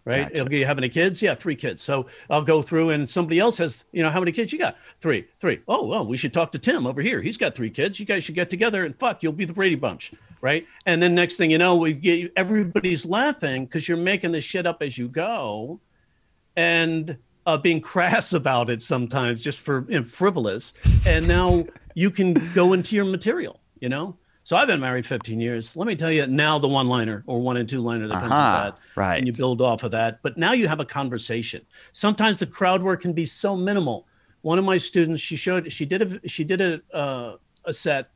right? Gotcha. You have any kids? Yeah, three kids. So I'll go through and somebody else has, you know, how many kids you got? Three, three. Oh, well, we should talk to Tim over here. He's got three kids. You guys should get together and fuck, you'll be the Brady Bunch, right? And then next thing you know, we get everybody's laughing because you're making this shit up as you go, and uh, being crass about it sometimes just for frivolous. And now you can go into your material, you know. So I've been married 15 years. Let me tell you now the one liner or one and two liner that uh-huh, comes with that. Right. And you build off of that. But now you have a conversation. Sometimes the crowd work can be so minimal. One of my students, she showed, she did a, she did a, uh, a set,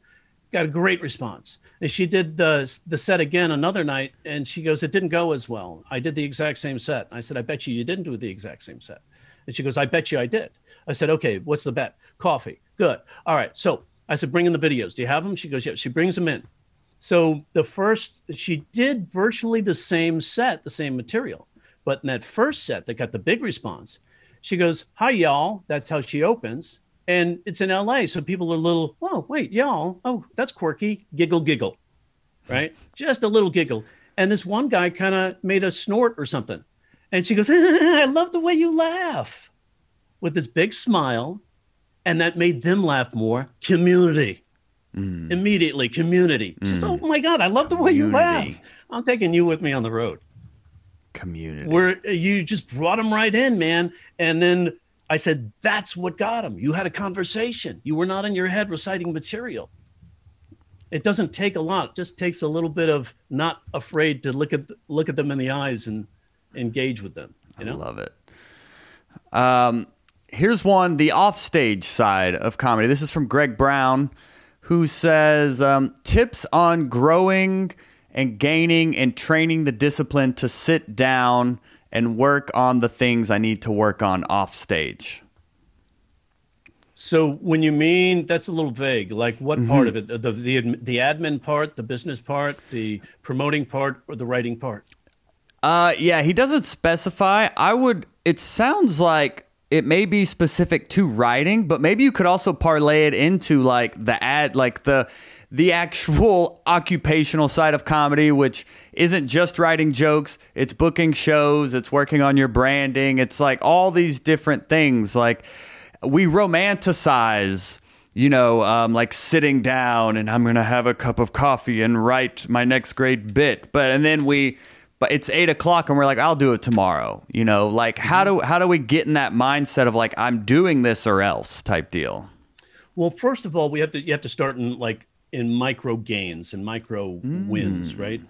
got a great response. And she did the, the set again another night and she goes, it didn't go as well. I did the exact same set. I said, I bet you you didn't do the exact same set. And she goes, I bet you I did. I said, okay, what's the bet? Coffee. Good. All right. So I said, bring in the videos. Do you have them? She goes, yeah. She brings them in. So the first, she did virtually the same set, the same material. But in that first set that got the big response, she goes, hi, y'all. That's how she opens. And it's in LA. So people are a little, oh, wait, y'all. Oh, that's quirky. Giggle, giggle. Right? Just a little giggle. And this one guy kind of made a snort or something. And she goes, I love the way you laugh with this big smile and that made them laugh more. Community. Mm. Immediately, community. Mm. Just, oh my God, I love the way you laugh. I'm taking you with me on the road. Community. Where you just brought them right in, man. And then I said, that's what got them. You had a conversation. You were not in your head reciting material. It doesn't take a lot. It just takes a little bit of not afraid to look at look at them in the eyes and engage with them. You know? I love it. Um, here's one the offstage side of comedy. This is from Greg Brown, who says um, tips on growing and gaining and training the discipline to sit down and work on the things I need to work on off stage. So when you mean that's a little vague, like what mm-hmm. part of it? The, the the admin part, the business part, the promoting part, or the writing part? Uh, yeah, he doesn't specify. I would. It sounds like it may be specific to writing, but maybe you could also parlay it into like the ad, like the the actual occupational side of comedy, which isn't just writing jokes, it's booking shows, it's working on your branding, it's like all these different things. Like we romanticize, you know, um, like sitting down and I'm gonna have a cup of coffee and write my next great bit, but and then we but it's eight o'clock and we're like i'll do it tomorrow you know? Like how do how do we get in that mindset of like i'm doing this or else type deal? Well first of all we have to you have to start in like in micro gains and micro mm. wins right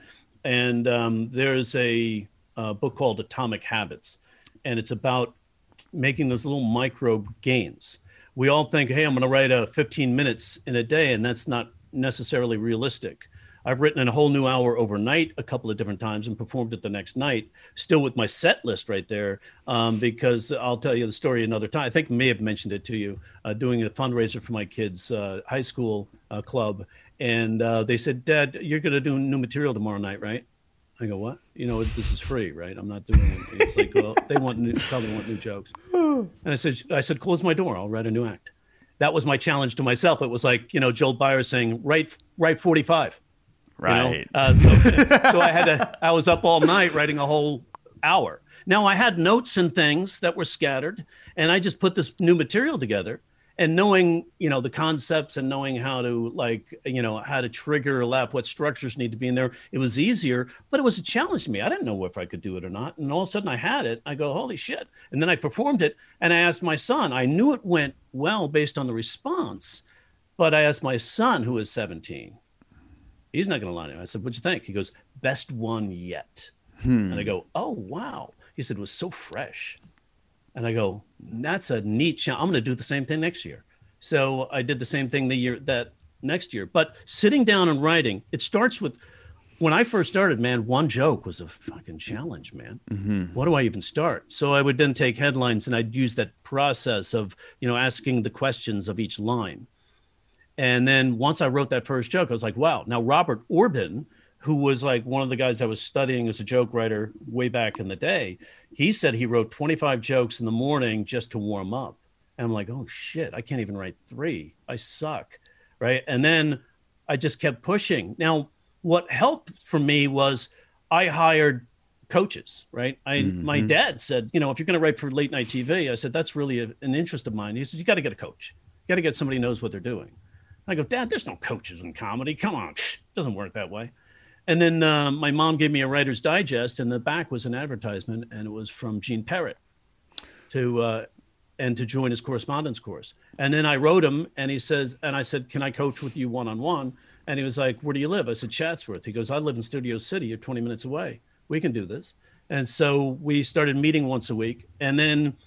and um, there's a, a book called atomic habits and it's about making those little micro gains we all think hey i'm going to write a 15 minutes in a day and that's not necessarily realistic I've written a whole new hour overnight a couple of different times and performed it the next night, still with my set list right there. Um, because I'll tell you the story another time. I think may have mentioned it to you, uh, doing a fundraiser for my kids' uh, high school uh, club. And uh, they said, Dad, you're going to do new material tomorrow night, right? I go, what? You know, this is free, right? I'm not doing it. It's like, well, they want new, probably want new jokes. And I said, I said, close my door. I'll write a new act. That was my challenge to myself. It was like, you know, Joel Byers saying, write, write 45. Right. You know? uh, so, so I had to. I was up all night writing a whole hour. Now I had notes and things that were scattered, and I just put this new material together. And knowing, you know, the concepts and knowing how to like, you know, how to trigger a laugh, what structures need to be in there, it was easier. But it was a challenge to me. I didn't know if I could do it or not. And all of a sudden, I had it. I go, holy shit! And then I performed it, and I asked my son. I knew it went well based on the response, but I asked my son, who is 17, He's not going to lie to me. I said, What'd you think? He goes, Best one yet. Hmm. And I go, Oh, wow. He said, It was so fresh. And I go, That's a neat challenge. I'm going to do the same thing next year. So I did the same thing the year that next year. But sitting down and writing, it starts with when I first started, man, one joke was a fucking challenge, man. Mm-hmm. What do I even start? So I would then take headlines and I'd use that process of, you know, asking the questions of each line And then once I wrote that first joke, I was like, wow. Now, Robert Orben, who was like one of the guys I was studying as a joke writer way back in the day, he said he wrote 25 jokes in the morning just to warm up. And I'm like, oh shit, I can't even write three. I suck. Right. And then I just kept pushing. Now, what helped for me was I hired coaches, right? I mm-hmm. my dad said, you know, if you're going to write for late night TV, I said that's really a, an interest of mine. He said you got to get a coach. You got to get somebody who knows what they're doing. I go, Dad, there's no coaches in comedy. Come on, it doesn't work that way. And then uh, my mom gave me a Writer's Digest, and the back was an advertisement, and it was from Gene Perret to uh, and to join his correspondence course. And then I wrote him, and he says, and I said, "Can I coach with you one on one?" And he was like, "Where do you live?" I said, "Chatsworth." He goes, "I live in Studio City. You're 20 minutes away. We can do this." And so we started meeting once a week, and then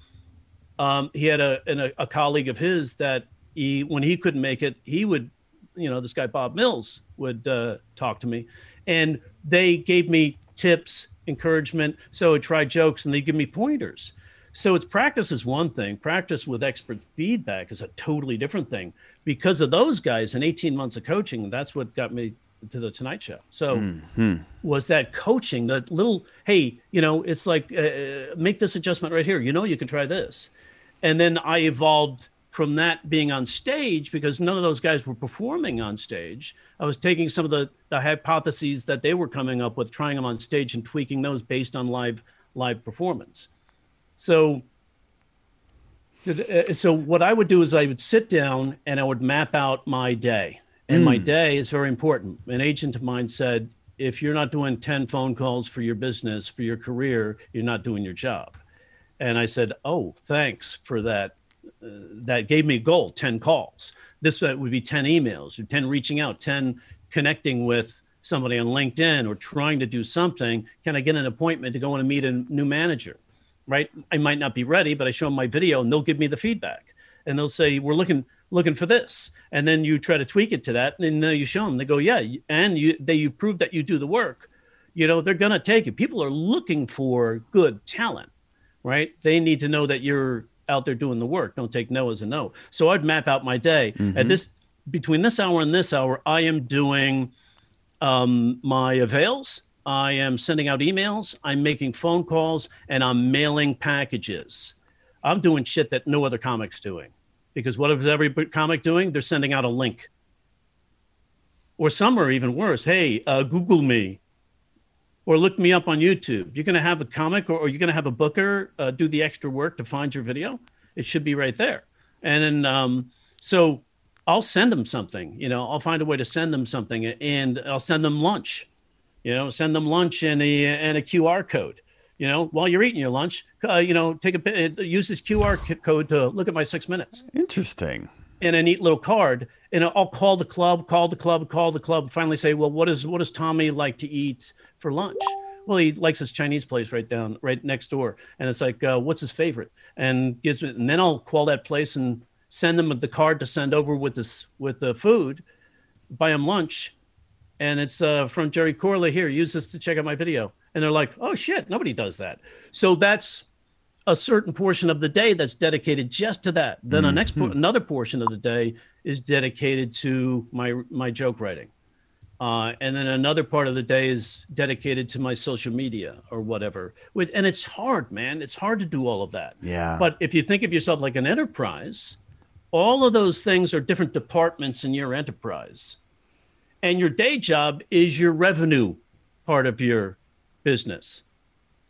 um, he had a, a, a colleague of his that he when he couldn't make it, he would, you know, this guy Bob Mills would uh, talk to me, and they gave me tips, encouragement. So I tried jokes, and they give me pointers. So it's practice is one thing. Practice with expert feedback is a totally different thing. Because of those guys and 18 months of coaching, that's what got me to the Tonight Show. So mm-hmm. was that coaching, the little, hey, you know, it's like uh, make this adjustment right here. You know, you can try this, and then I evolved from that being on stage because none of those guys were performing on stage. I was taking some of the, the hypotheses that they were coming up with, trying them on stage and tweaking those based on live live performance. So, uh, so what I would do is I would sit down and I would map out my day. And mm. my day is very important. An agent of mine said, if you're not doing 10 phone calls for your business, for your career, you're not doing your job. And I said, oh, thanks for that that gave me a goal 10 calls. This uh, would be 10 emails or 10 reaching out 10 connecting with somebody on linkedin or trying to do something. Can i get an appointment to go and meet a new manager? Right? I might not be ready but i show them my video and they'll give me the feedback. And they'll say we're looking looking for this. And then you try to tweak it to that and then you show them they go yeah and you they you prove that you do the work. You know they're going to take it. People are looking for good talent right? They need to know that you're out there doing the work. Don't take no as a no. So I'd map out my day. Mm-hmm. At this between this hour and this hour, I am doing um, my avails. I am sending out emails. I'm making phone calls, and I'm mailing packages. I'm doing shit that no other comic's doing, because what is every comic doing? They're sending out a link. Or some are even worse. Hey, uh, Google me or look me up on YouTube. You're going to have a comic or, or you're going to have a booker uh, do the extra work to find your video. It should be right there. And then, um, so I'll send them something, you know, I'll find a way to send them something and I'll send them lunch, you know, send them lunch and a, and a QR code, you know, while you're eating your lunch, uh, you know, take a, uh, use this QR code to look at my six minutes. Interesting and a neat little card and I'll call the club, call the club, call the club, finally say, well, what is what does Tommy like to eat for lunch? Well, he likes his Chinese place right down, right next door, and it's like, uh, what's his favorite? And gives me, and then I'll call that place and send them the card to send over with this with the food, buy them lunch, and it's uh, from Jerry Corley. Here, use this to check out my video, and they're like, oh shit, nobody does that. So that's a certain portion of the day that's dedicated just to that. Then mm-hmm. a next another portion of the day is dedicated to my my joke writing, uh, and then another part of the day is dedicated to my social media or whatever. And it's hard, man. It's hard to do all of that. Yeah. But if you think of yourself like an enterprise, all of those things are different departments in your enterprise, and your day job is your revenue part of your business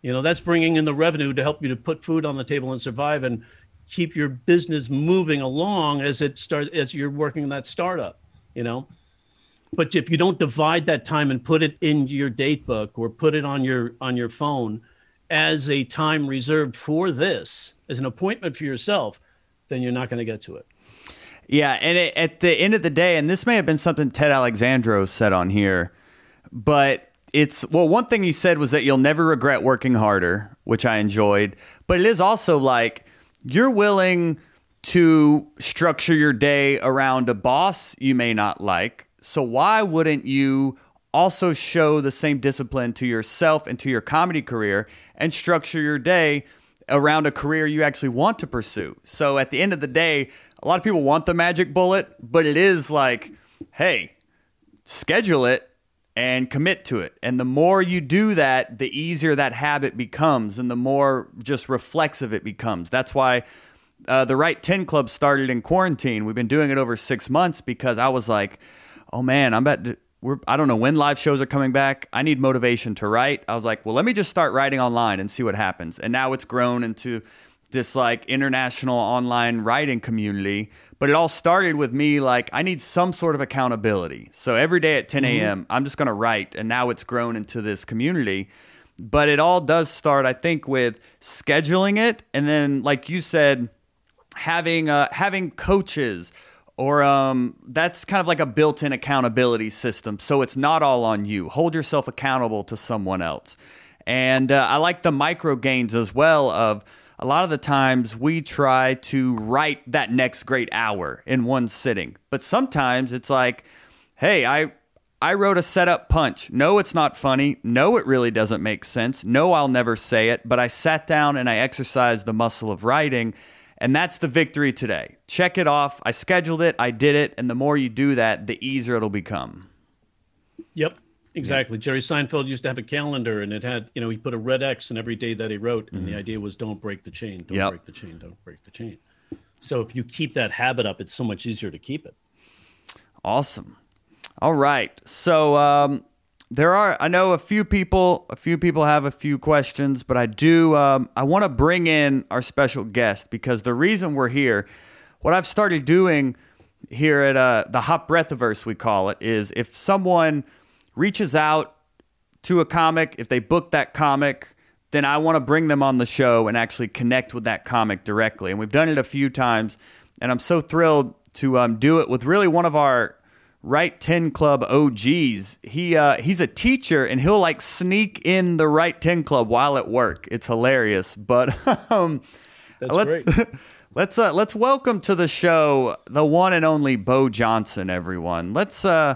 you know, that's bringing in the revenue to help you to put food on the table and survive and keep your business moving along as it start as you're working that startup, you know. But if you don't divide that time and put it in your date book or put it on your on your phone as a time reserved for this, as an appointment for yourself, then you're not going to get to it. Yeah, and it, at the end of the day, and this may have been something Ted Alexandro said on here, but it's well one thing he said was that you'll never regret working harder which i enjoyed but it is also like you're willing to structure your day around a boss you may not like so why wouldn't you also show the same discipline to yourself and to your comedy career and structure your day around a career you actually want to pursue? So at the end of the day a lot of people want the magic bullet, but it is like, hey, schedule it and commit to it. And the more you do that, the easier that habit becomes and the more just reflexive it becomes. That's why uh, the Write 10 Club started in quarantine. We've been doing it over six months because I was like, oh man, I'm about to. We're, I don't know when live shows are coming back. I need motivation to write. I was like, well, let me just start writing online and see what happens. And now it's grown into this like international online writing community. But it all started with me like, I need some sort of accountability. So every day at 10 a.m., mm-hmm. I'm just going to write. And now it's grown into this community. But it all does start, I think, with scheduling it. And then, like you said, having uh, having coaches or um, that's kind of like a built-in accountability system so it's not all on you hold yourself accountable to someone else and uh, i like the micro gains as well of a lot of the times we try to write that next great hour in one sitting but sometimes it's like hey i I wrote a setup punch. No, it's not funny. No, it really doesn't make sense. No, I'll never say it. But I sat down and I exercised the muscle of writing and that's the victory today. Check it off. I scheduled it, I did it, and the more you do that, the easier it'll become. Yep. Exactly. Jerry Seinfeld used to have a calendar and it had, you know, he put a red X in every day that he wrote. And mm-hmm. the idea was don't break the chain, don't yep. break the chain, don't break the chain. So if you keep that habit up, it's so much easier to keep it. Awesome. All right. So um, there are i know a few people a few people have a few questions but i do um, i want to bring in our special guest because the reason we're here what i've started doing here at uh, the hot breathiverse we call it is if someone reaches out to a comic if they book that comic then i want to bring them on the show and actually connect with that comic directly and we've done it a few times and i'm so thrilled to um, do it with really one of our Write 10 Club OGs. He uh, he's a teacher and he'll like sneak in the Write 10 Club while at work. It's hilarious. But um, That's let, great. let's uh, let's welcome to the show the one and only Bo Johnson, everyone. Let's uh,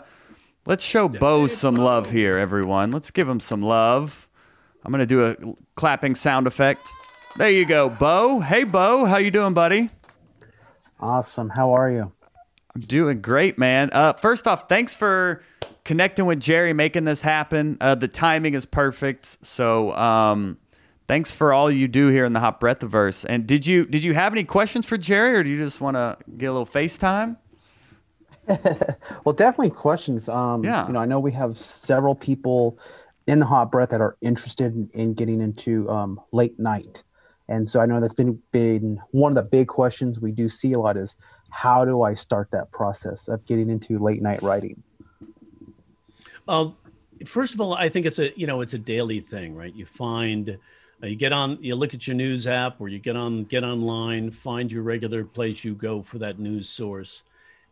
let's show yeah, Bo some love here, everyone. Let's give him some love. I'm gonna do a clapping sound effect. There you go, Bo. Hey, Bo, how you doing, buddy? Awesome. How are you? I'm doing great, man. Uh, first off, thanks for connecting with Jerry, making this happen. Uh, the timing is perfect. So, um, thanks for all you do here in the Hot Breathiverse. And did you did you have any questions for Jerry, or do you just want to get a little FaceTime? well, definitely questions. Um, yeah. You know, I know we have several people in the hot breath that are interested in, in getting into um, late night. And so I know that's been, been one of the big questions we do see a lot is how do I start that process of getting into late night writing? Um, first of all, I think it's a you know it's a daily thing, right? You find uh, you get on, you look at your news app, or you get on get online, find your regular place you go for that news source,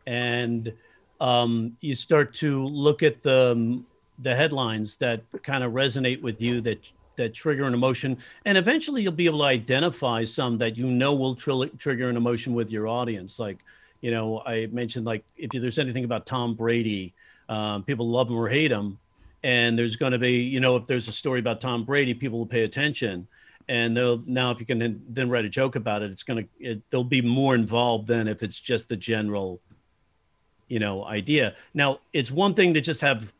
and um, you start to look at the the headlines that kind of resonate with you that that trigger an emotion and eventually you'll be able to identify some that you know will tr- trigger an emotion with your audience. Like you know i mentioned like if there's anything about tom brady um, people love him or hate him and there's going to be you know if there's a story about tom brady people will pay attention and they'll now if you can then, write a joke about it it's going to they'll be more involved than if it's just the general you know idea. Now it's one thing to just have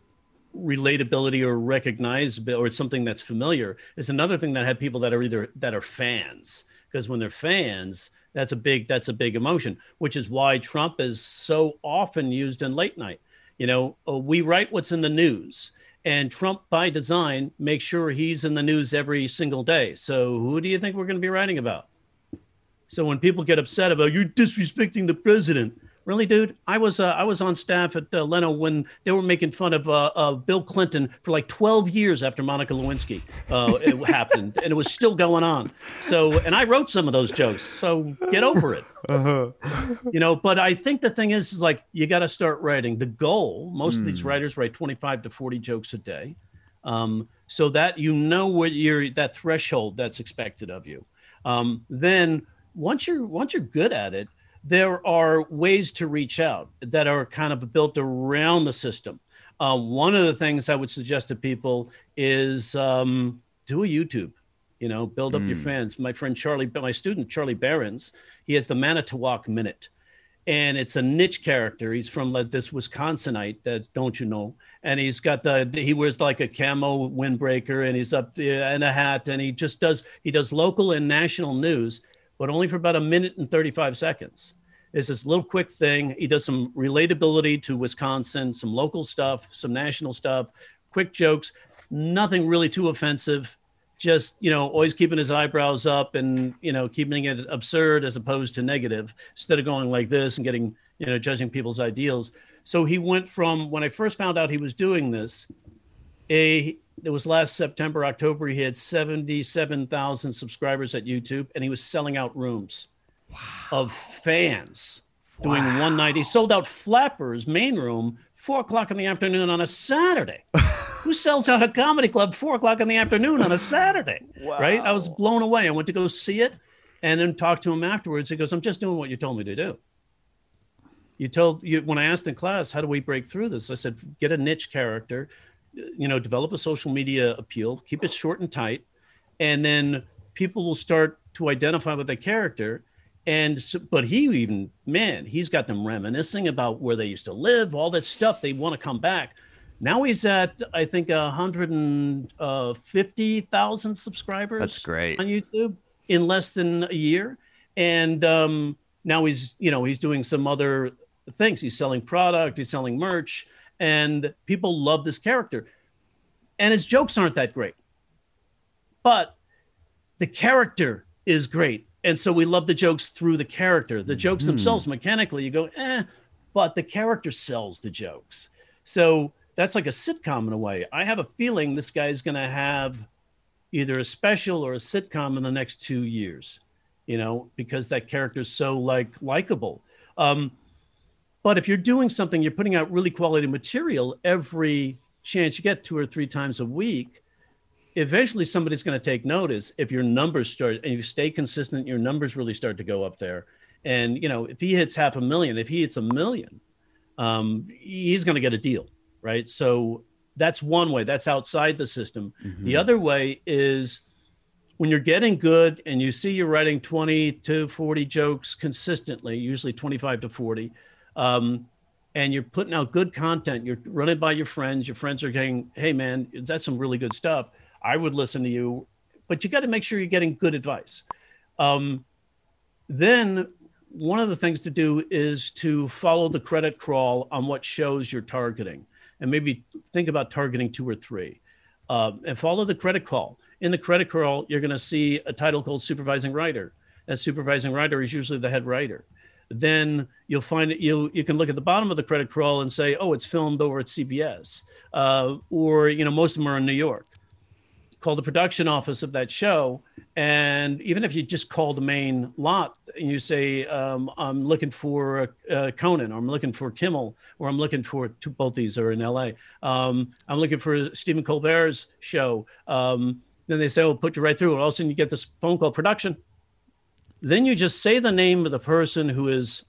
relatability or recognizability or it's something that's familiar. It's another thing that have people that are either that are fans because when they're fans that's a big that's a big emotion which is why trump is so often used in late night. You know uh, we write what's in the news and trump by design makes sure he's in the news every single day. So who do you think we're going to be writing about? So when people get upset about you disrespecting the president Really, dude? I was uh, I was on staff at uh, Leno when they were making fun of uh, uh Bill Clinton for like 12 years after Monica Lewinsky uh, it happened, and it was still going on. So, and I wrote some of those jokes. So get over it. Uh-huh. You know, but I think the thing is, is like you got to start writing. The goal, most mm. of these hmm. writers write 25 to 40 jokes a day, um, so that you know what you're that threshold that's expected of you. Um, then once you're once you're good at it there are ways to reach out that are kind of built around the system. Uh, one of the things I would suggest to people is um, do a YouTube. You know, build up mm. your hmm. fans. My friend Charlie, my student Charlie Berens, he has the Manitowoc Minute, and it's a niche character. He's from like, this Wisconsinite that don't you know? And he's got the he wears like a camo windbreaker and he's up in a hat and he just does he does local and national news, but only for about a minute and 35 seconds. It's this little quick thing. He does some relatability to Wisconsin, some local stuff, some national stuff, quick jokes, nothing really too offensive just you know always keeping his eyebrows up and you know keeping it absurd as opposed to negative instead of going like this and getting you know judging people's ideals so he went from when i first found out he was doing this a it was last september october he had 77000 subscribers at youtube and he was selling out rooms wow. of fans doing wow. one night he sold out flappers main room four o'clock in the afternoon on a saturday Who sells out a comedy club four o'clock in the afternoon on a Saturday? Wow. Right? I was blown away. I went to go see it and then talked to him afterwards. He goes, I'm just doing what you told me to do. You told you when I asked in class, how do we break through this? I said, get a niche character, you know, develop a social media appeal, keep it short and tight, and then people will start to identify with the character. And so, but he even, man, he's got them reminiscing about where they used to live, all that stuff. They want to come back. Now he's at I think 150,000 uh, subscribers. That's great on YouTube in less than a year, and um, now he's you know he's doing some other things. He's selling product, he's selling merch, and people love this character. And his jokes aren't that great, but the character is great, and so we love the jokes through the character. The jokes mm-hmm. themselves, mechanically, you go eh, but the character sells the jokes. So that's like a sitcom in a way. I have a feeling this guy's going to have either a special or a sitcom in the next two years, you know, because that character's so like likable. Um, but if you're doing something, you're putting out really quality material every chance you get two or three times a week. Eventually, somebody's going to take notice if your numbers start and you stay consistent. Your numbers really start to go up there. And you know, if he hits half a million, if he hits a million, um, he's going to get a deal right? So that's one way, that's outside the system. Mm-hmm. The other way is when you're getting good and you see you're writing 20 to 40 jokes consistently, usually 25 to 40, um, and you're putting out good content, you're running by your friends, your friends are saying, hey, man, that's some really good stuff. I would listen to you, but you got to make sure you're getting good advice. Um, then one of the things to do is to follow the credit crawl on what shows you're targeting and maybe think about targeting two or three um, and follow the credit call. In the credit crawl, you're going to see a title called supervising writer. That supervising writer is usually the head writer. Then you'll find it, you you can look at the bottom of the credit crawl and say, oh, it's filmed over at CBS, uh, or you know most of them are in New York call the production office of that show. And even if you just call the main lot and you say, um, I'm looking for uh, Conan, or I'm looking for Kimmel, or I'm looking for both these are in LA. Um, I'm looking for Stephen Colbert's show. Um, then they say, "Oh, put you right through." And all of a sudden, you get this phone call production. Then you just say the name of the person who is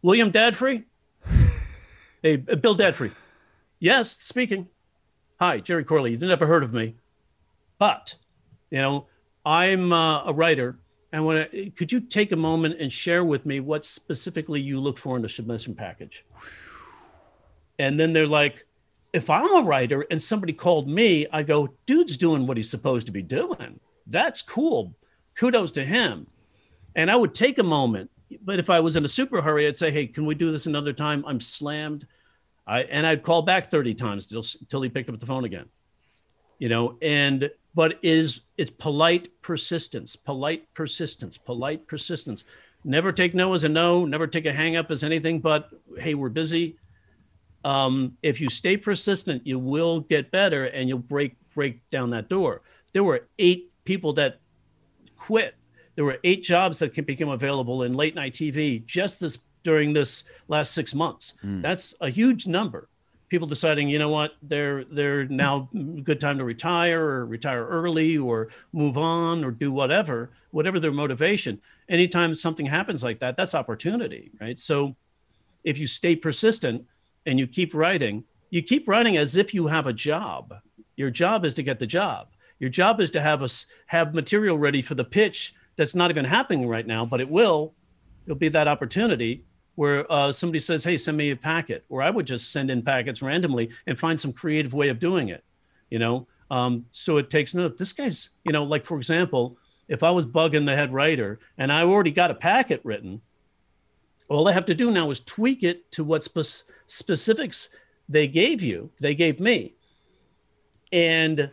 William Dadfree. hey, Bill Dadfree. Yes, speaking. Hi, Jerry Corley. You never heard of me. But, you know, I'm uh, a writer. And when I, could you take a moment and share with me what specifically you look for in a submission package? And then they're like, if I'm a writer and somebody called me, I go, dude's doing what he's supposed to be doing. That's cool. Kudos to him. And I would take a moment. But if I was in a super hurry, I'd say, hey, can we do this another time? I'm slammed. I, and I'd call back 30 times till, till he picked up the phone again. You know, and but is it's polite persistence, polite persistence, polite persistence. Never take no as a no, never take a hang up as anything but hey, we're busy. Um, if you stay persistent, you will get better and you'll break break down that door. There were eight people that quit. There were eight jobs that became available in late night TV just this during this last six months. Mm. That's a huge number people deciding, you know what, they're they're now good time to retire or retire early or move on or do whatever, whatever their motivation. Anytime something happens like that, that's opportunity, right? So if you stay persistent and you keep writing, you keep writing as if you have a job. Your job is to get the job. Your job is to have us have material ready for the pitch that's not even happening right now, but it will. It'll be that opportunity where uh, somebody says, "Hey, send me a packet," or I would just send in packets randomly and find some creative way of doing it. You know, um, so it takes note. This guy's, you know, like for example, if I was bugging the head writer and I already got a packet written, all I have to do now is tweak it to what spe- specifics they gave you, they gave me, and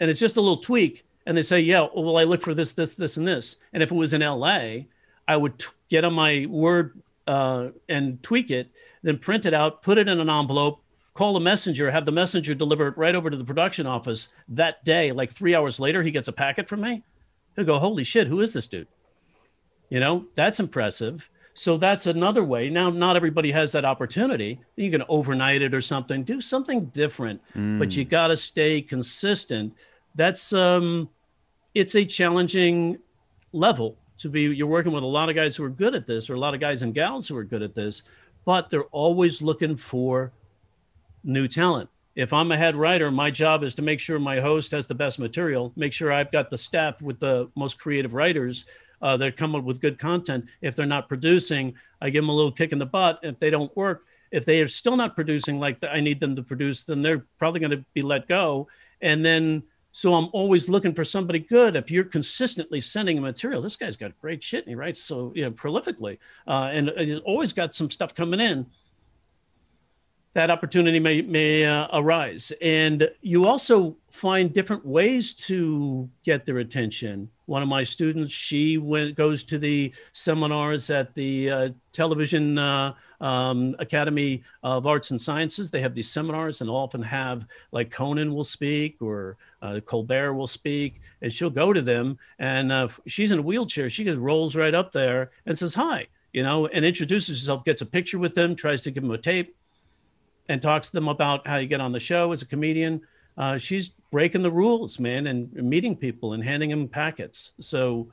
and it's just a little tweak. And they say, yeah, well, I look for this, this, this, and this. And if it was in LA, I would t- get on my Word uh, and tweak it, then print it out, put it in an envelope, call the messenger, have the messenger deliver it right over to the production office that day. Like three hours later, he gets a packet from me. He'll go, holy shit, who is this dude? You know, that's impressive. So that's another way. Now, not everybody has that opportunity. You can overnight it or something, do something different, mm. but you mm. got to stay consistent. That's um, it's a challenging level to be. You're working with a lot of guys who are good at this, or a lot of guys and gals who are good at this, but they're always looking for new talent. If I'm a head writer, my job is to make sure my host has the best material, make sure I've got the staff with the most creative writers uh, that come up with good content. If they're not producing, I give them a little kick in the butt. If they don't work, if they are still not producing like the, I need them to produce, then they're probably going to be let go. And then, so I'm always looking for somebody good. If you're consistently sending material, this guy's got great shit and he writes so you know, prolifically, uh, and he's always got some stuff coming in. That opportunity may may uh, arise. And you also find different ways to get their attention. One of my students she went goes to the seminars at the uh, television uh, um, academy of arts and sciences they have these seminars and often have like conan will speak or uh, colbert will speak and she'll go to them and uh, she's in a wheelchair she just rolls right up there and says hi you know and introduces herself gets a picture with them tries to give them a tape and talks to them about how you get on the show as a comedian. Uh, she's breaking the rules, man, and meeting people and handing them packets. So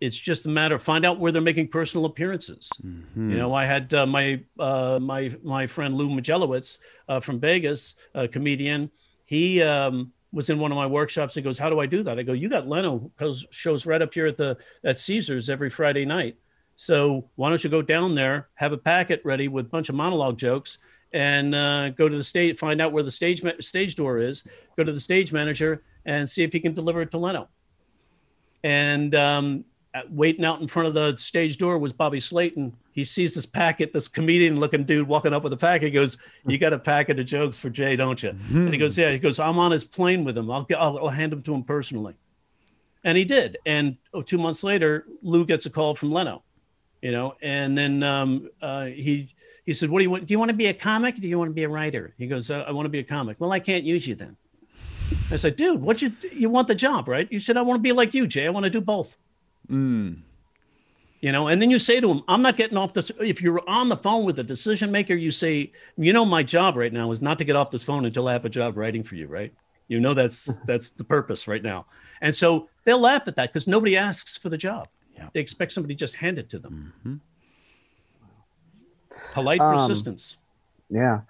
it's just a matter of find out where they're making personal appearances. Mm-hmm. You know, I had uh, my uh, my my friend Lou Majelowitz uh, from Vegas, a comedian. He um, was in one of my workshops. He goes, "How do I do that?" I go, "You got Leno shows right up here at the at Caesars every Friday night. So why don't you go down there, have a packet ready with a bunch of monologue jokes, and uh, go to the stage, find out where the stage ma- stage door is, go to the stage manager and see if he can deliver it to Leno. And um, waiting out in front of the stage door was Bobby Slayton. He sees this packet, this comedian looking dude walking up with a packet. He goes, "You got a packet of jokes for Jay, don't you?" Mm-hmm. And he goes, "Yeah." He goes, "I'm on his plane with him. I'll, I'll, I'll hand him to him personally." And he did. And oh, two months later, Lou gets a call from Leno, you know, and then um, uh, he he said, "What do you want? Do you want to be a comic? do you want to be a writer?" He goes, uh, "I want to be a comic." Well, I can't use you then. I said, "Dude, what you you want the job, right?" You said, "I want to be like you, Jay. I want to do both." Mm. You know, and then you say to him, "I'm not getting off this." If you're on the phone with a decision maker, you say, "You know, my job right now is not to get off this phone until I have a job writing for you, right?" You know, that's that's the purpose right now. And so they'll laugh at that because nobody asks for the job. Yeah. They expect somebody just hand it to them. Mm-hmm. Polite um, persistence. Yeah.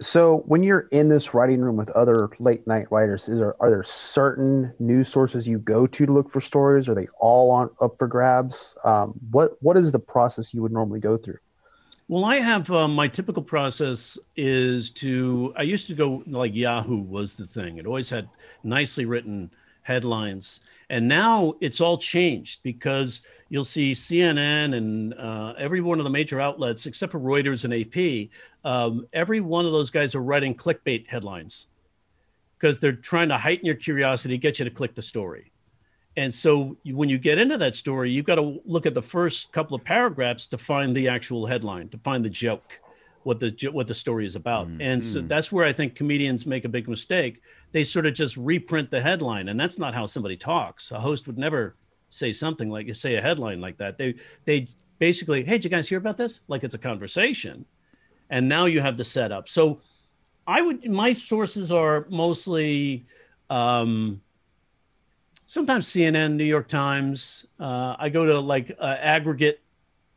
So when you're in this writing room with other late night writers, is there are there certain news sources you go to to look for stories? Are they all on up for grabs? Um, what what is the process you would normally go through? Well, I have um, my typical process is to I used to go like Yahoo was the thing. It always had nicely written headlines. And now it's all changed because you'll see CNN and uh, every one of the major outlets, except for Reuters and AP, um, every one of those guys are writing clickbait headlines because they're trying to heighten your curiosity, get you to click the story. And so when you get into that story, you've got to look at the first couple of paragraphs to find the actual headline, to find the joke what the what the story is about. Mm-hmm. And so that's where I think comedians make a big mistake. They sort of just reprint the headline, and that's not how somebody talks. A host would never say something like you say a headline like that. They they basically, hey, did you guys hear about this? Like it's a conversation, and now you have the setup. So I would my sources are mostly. Um, sometimes CNN, New York Times. Uh, I go to like uh, aggregate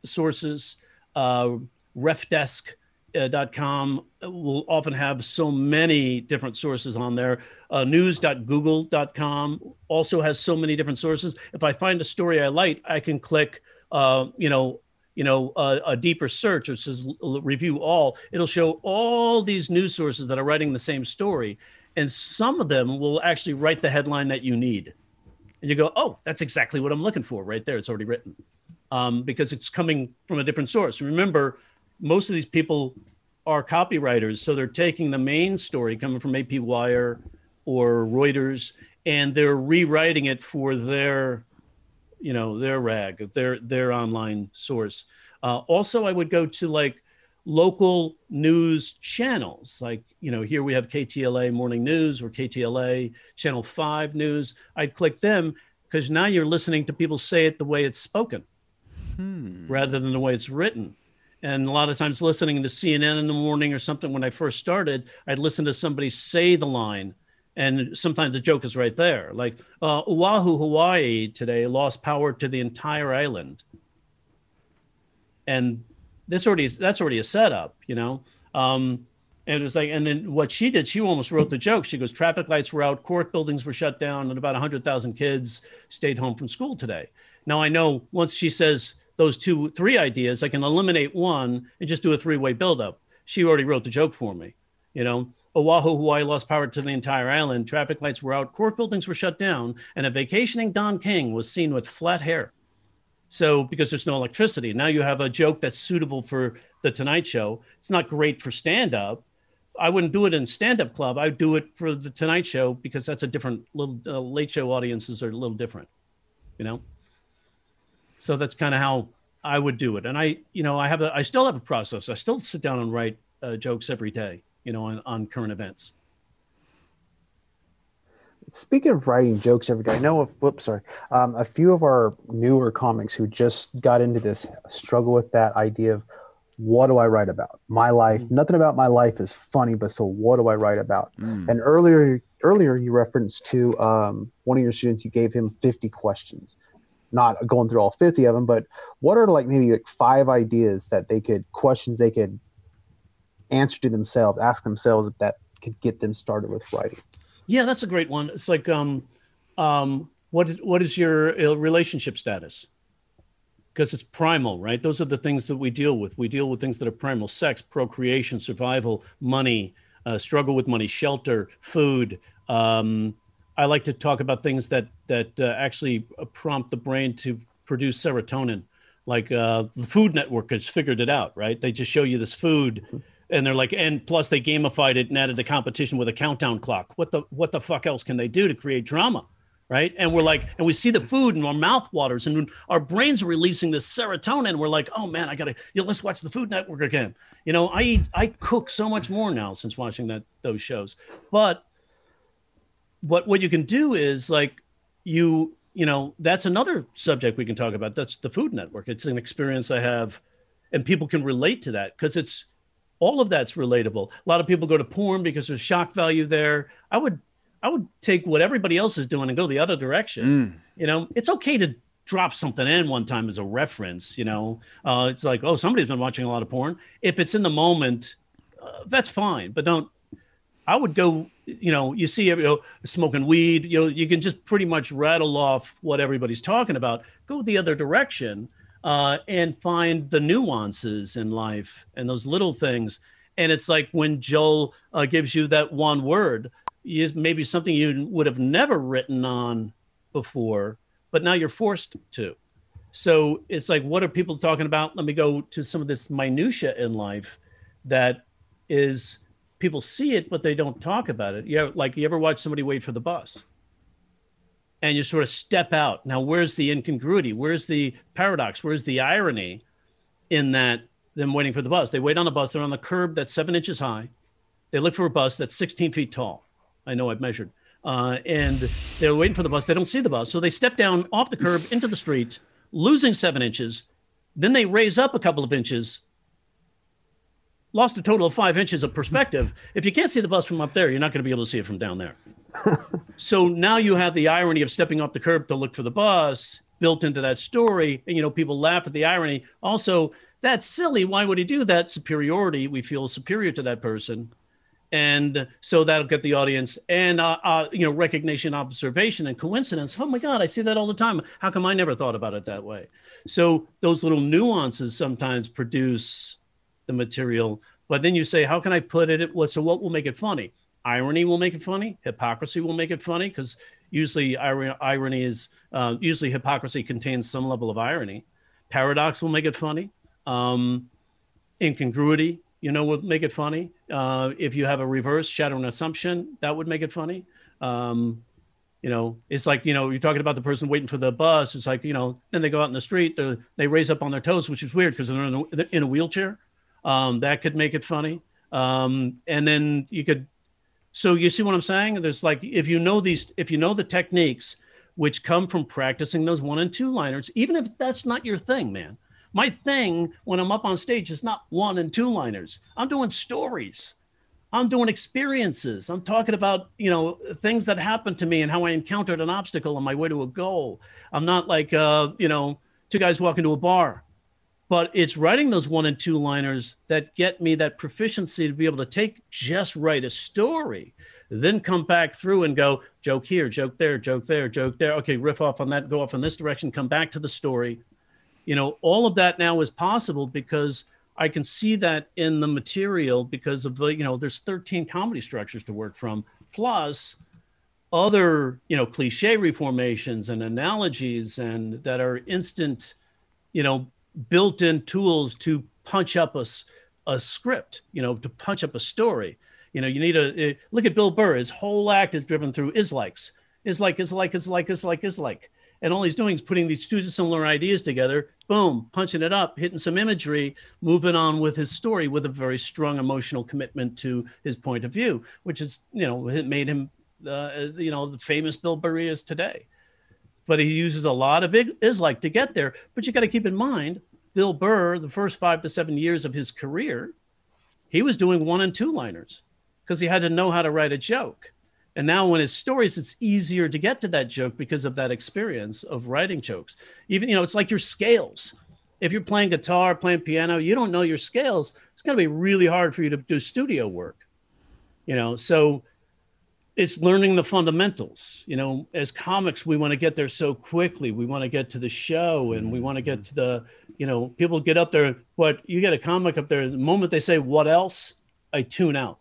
sources, uh, RefDesk uh, .com will often have so many different sources on there. Uh, news.google.com also has so many different sources. If I find a story I like, I can click, uh, you know, you know a, a deeper search which says review all it'll show all these news sources that are writing the same story and some of them will actually write the headline that you need and you go oh that's exactly what i'm looking for right there it's already written um, because it's coming from a different source remember most of these people are copywriters so they're taking the main story coming from ap wire or reuters and they're rewriting it for their you know their rag their their online source. Uh, also i would go to like local news channels. Like you know here we have ktla morning news or ktla channel 5 news. I'd click them because now you're listening to people say it the way it's spoken hmm. rather than the way it's written and a lot of times listening to cnn in the morning or something when i first started i'd listen to somebody say the line and sometimes the joke is right there. Like uh, Oahu, Hawaii today lost power to the entire island, and that's already that's already a setup, you know. Um, and it was like, and then what she did, she almost wrote the joke. She goes, traffic lights were out, court buildings were shut down, and about 100,000 kids stayed home from school today. Now I know once she says those two, three ideas, I can eliminate one and just do a three way buildup. She already wrote the joke for me, you know. Oahu, Hawaii lost power to the entire island. Traffic lights were out, court buildings were shut down, and a vacationing Don King was seen with flat hair. So, because there's no electricity, now you have a joke that's suitable for the Tonight Show. It's not great for stand up. I wouldn't do it in stand up club. I'd do it for the Tonight Show because that's a different little uh, late show audiences are a little different, you know? So that's kind of how I would do it. And I, you know, I have a, I still have a process. I still sit down and write uh, jokes every day you know, on, on current events. Speaking of writing jokes every day, I know. Of, whoops, sorry. Um, a few of our newer comics who just got into this struggle with that idea of what do I write about? My life. Mm. Nothing about my life is funny, but so what do I write about? Mm. And earlier, earlier you referenced to um, one of your students. You gave him 50 questions, not going through all 50 of them, but what are like maybe like five ideas that they could questions they could answer to themselves, ask themselves if that could get them started with writing. Yeah, that's a great one. It's like, um, um, what what is your uh, relationship status? Because it's primal, right? Those are the things that we deal with. We deal with things that are primal: sex, procreation, survival, money, uh, struggle with money, shelter, food. Um, I like to talk about things that that uh, actually uh, prompt the brain to produce serotonin. Like uh, the Food Network has figured it out, right? They just show you this food and they're like, and plus they gamified it and added a competition with a countdown clock. What the what the fuck else can they do to create drama? Right. And we're like, and we see the food and our mouth waters and our brains are releasing this serotonin. We're like, oh man, I gotta you know, let's watch the Food Network again. You know, I eat, I cook so much more now since watching that those shows. But what what you can do is like you you know that's another subject we can talk about. That's the Food Network. It's an experience I have, and people can relate to that because it's all of that's relatable. A lot of people go to porn because there's shock value there. I would I would take what everybody else is doing and go the other direction. Mm. You know, it's okay to drop something in one time as a reference. You know, uh, it's like, oh, somebody's been watching a lot of porn. If it's in the moment, uh, that's fine. But don't. I would go. You know, you see, you know, smoking weed. You know, you can just pretty much rattle off what everybody's talking about. Go the other direction uh, and find the nuances in life and those little things. And it's like when Joel uh, gives you that one word, you, maybe something you would have never written on before, but now you're forced to. So it's like, what are people talking about? Let me go to some of this minutia in life that is people see it, but they don't talk about it. Yeah, like you ever watch somebody wait for the bus? and you sort of step out. Now, where's the incongruity? Where's the paradox? Where's the irony in that them waiting for the bus? They wait on the bus. They're on the curb that's seven inches high. They look for a bus that's 16 feet tall. I know I've measured. Uh, and they're waiting for the bus. They don't see the bus. So they step down off the curb into the street, losing seven inches. Then they raise up a couple of inches, lost a total of five inches of perspective. If you can't see the bus from up there, you're not going to be able to see it from down there so now you have the irony of stepping off the curb to look for the bus built into that story. And, you know, people laugh at the irony. Also, that's silly. Why would he do that? Superiority. We feel superior to that person. and so that'll get the audience and uh, uh, you know recognition observation and coincidence oh my god i see that all the time how come i never thought about it that way so those little nuances sometimes produce the material but then you say how can i put it what so what will make it funny irony will make it funny hypocrisy will make it funny because usually irony is uh, usually hypocrisy contains some level of irony paradox will make it funny um, incongruity you know, would make it funny. Uh, if you have a reverse shadow and assumption, that would make it funny. Um, you know, it's like, you know, you're talking about the person waiting for the bus. It's like, you know, then they go out in the street, they raise up on their toes, which is weird because they're in a, in a wheelchair. Um, that could make it funny. Um, and then you could, so you see what I'm saying? There's like, if you know these, if you know the techniques which come from practicing those one and two liners, even if that's not your thing, man, my thing when I'm up on stage is not one and two liners. I'm doing stories. I'm doing experiences. I'm talking about, you know, things that happened to me and how I encountered an obstacle on my way to a goal. I'm not like, uh, you know, two guys walking to a bar, but it's writing those one and two liners that get me that proficiency to be able to take just write a story, then come back through and go joke here, joke there, joke there, joke there. Okay, riff off on that, go off in this direction, come back to the story, you know all of that now is possible because i can see that in the material because of the you know there's 13 comedy structures to work from plus other you know cliche reformations and analogies and that are instant you know built-in tools to punch up a, a script you know to punch up a story. You know you need a, a look at bill burr. His whole act is driven through is likes is like is like is like is like is like. And all he's doing is putting these two similar ideas together, boom, punching it up, hitting some imagery, moving on with his story with a very strong emotional commitment to his point of view, which is, you know, it made him, uh, you know, the famous Bill Burr is today. But he uses a lot of is like to get there. But you got to keep in mind, Bill Burr, the first five to seven years of his career, he was doing one and two liners because he had to know how to write a joke. And now, when it's stories, it's easier to get to that joke because of that experience of writing jokes. Even, you know, it's like your scales. If you're playing guitar, playing piano, you don't know your scales, it's going to be really hard for you to do studio work. You know, so it's learning the fundamentals. You know, as comics, we want to get there so quickly. We want to get to the show and we want to get mm-hmm. to the, you know, people get up there, but you get a comic up there, the moment they say, what else? I tune out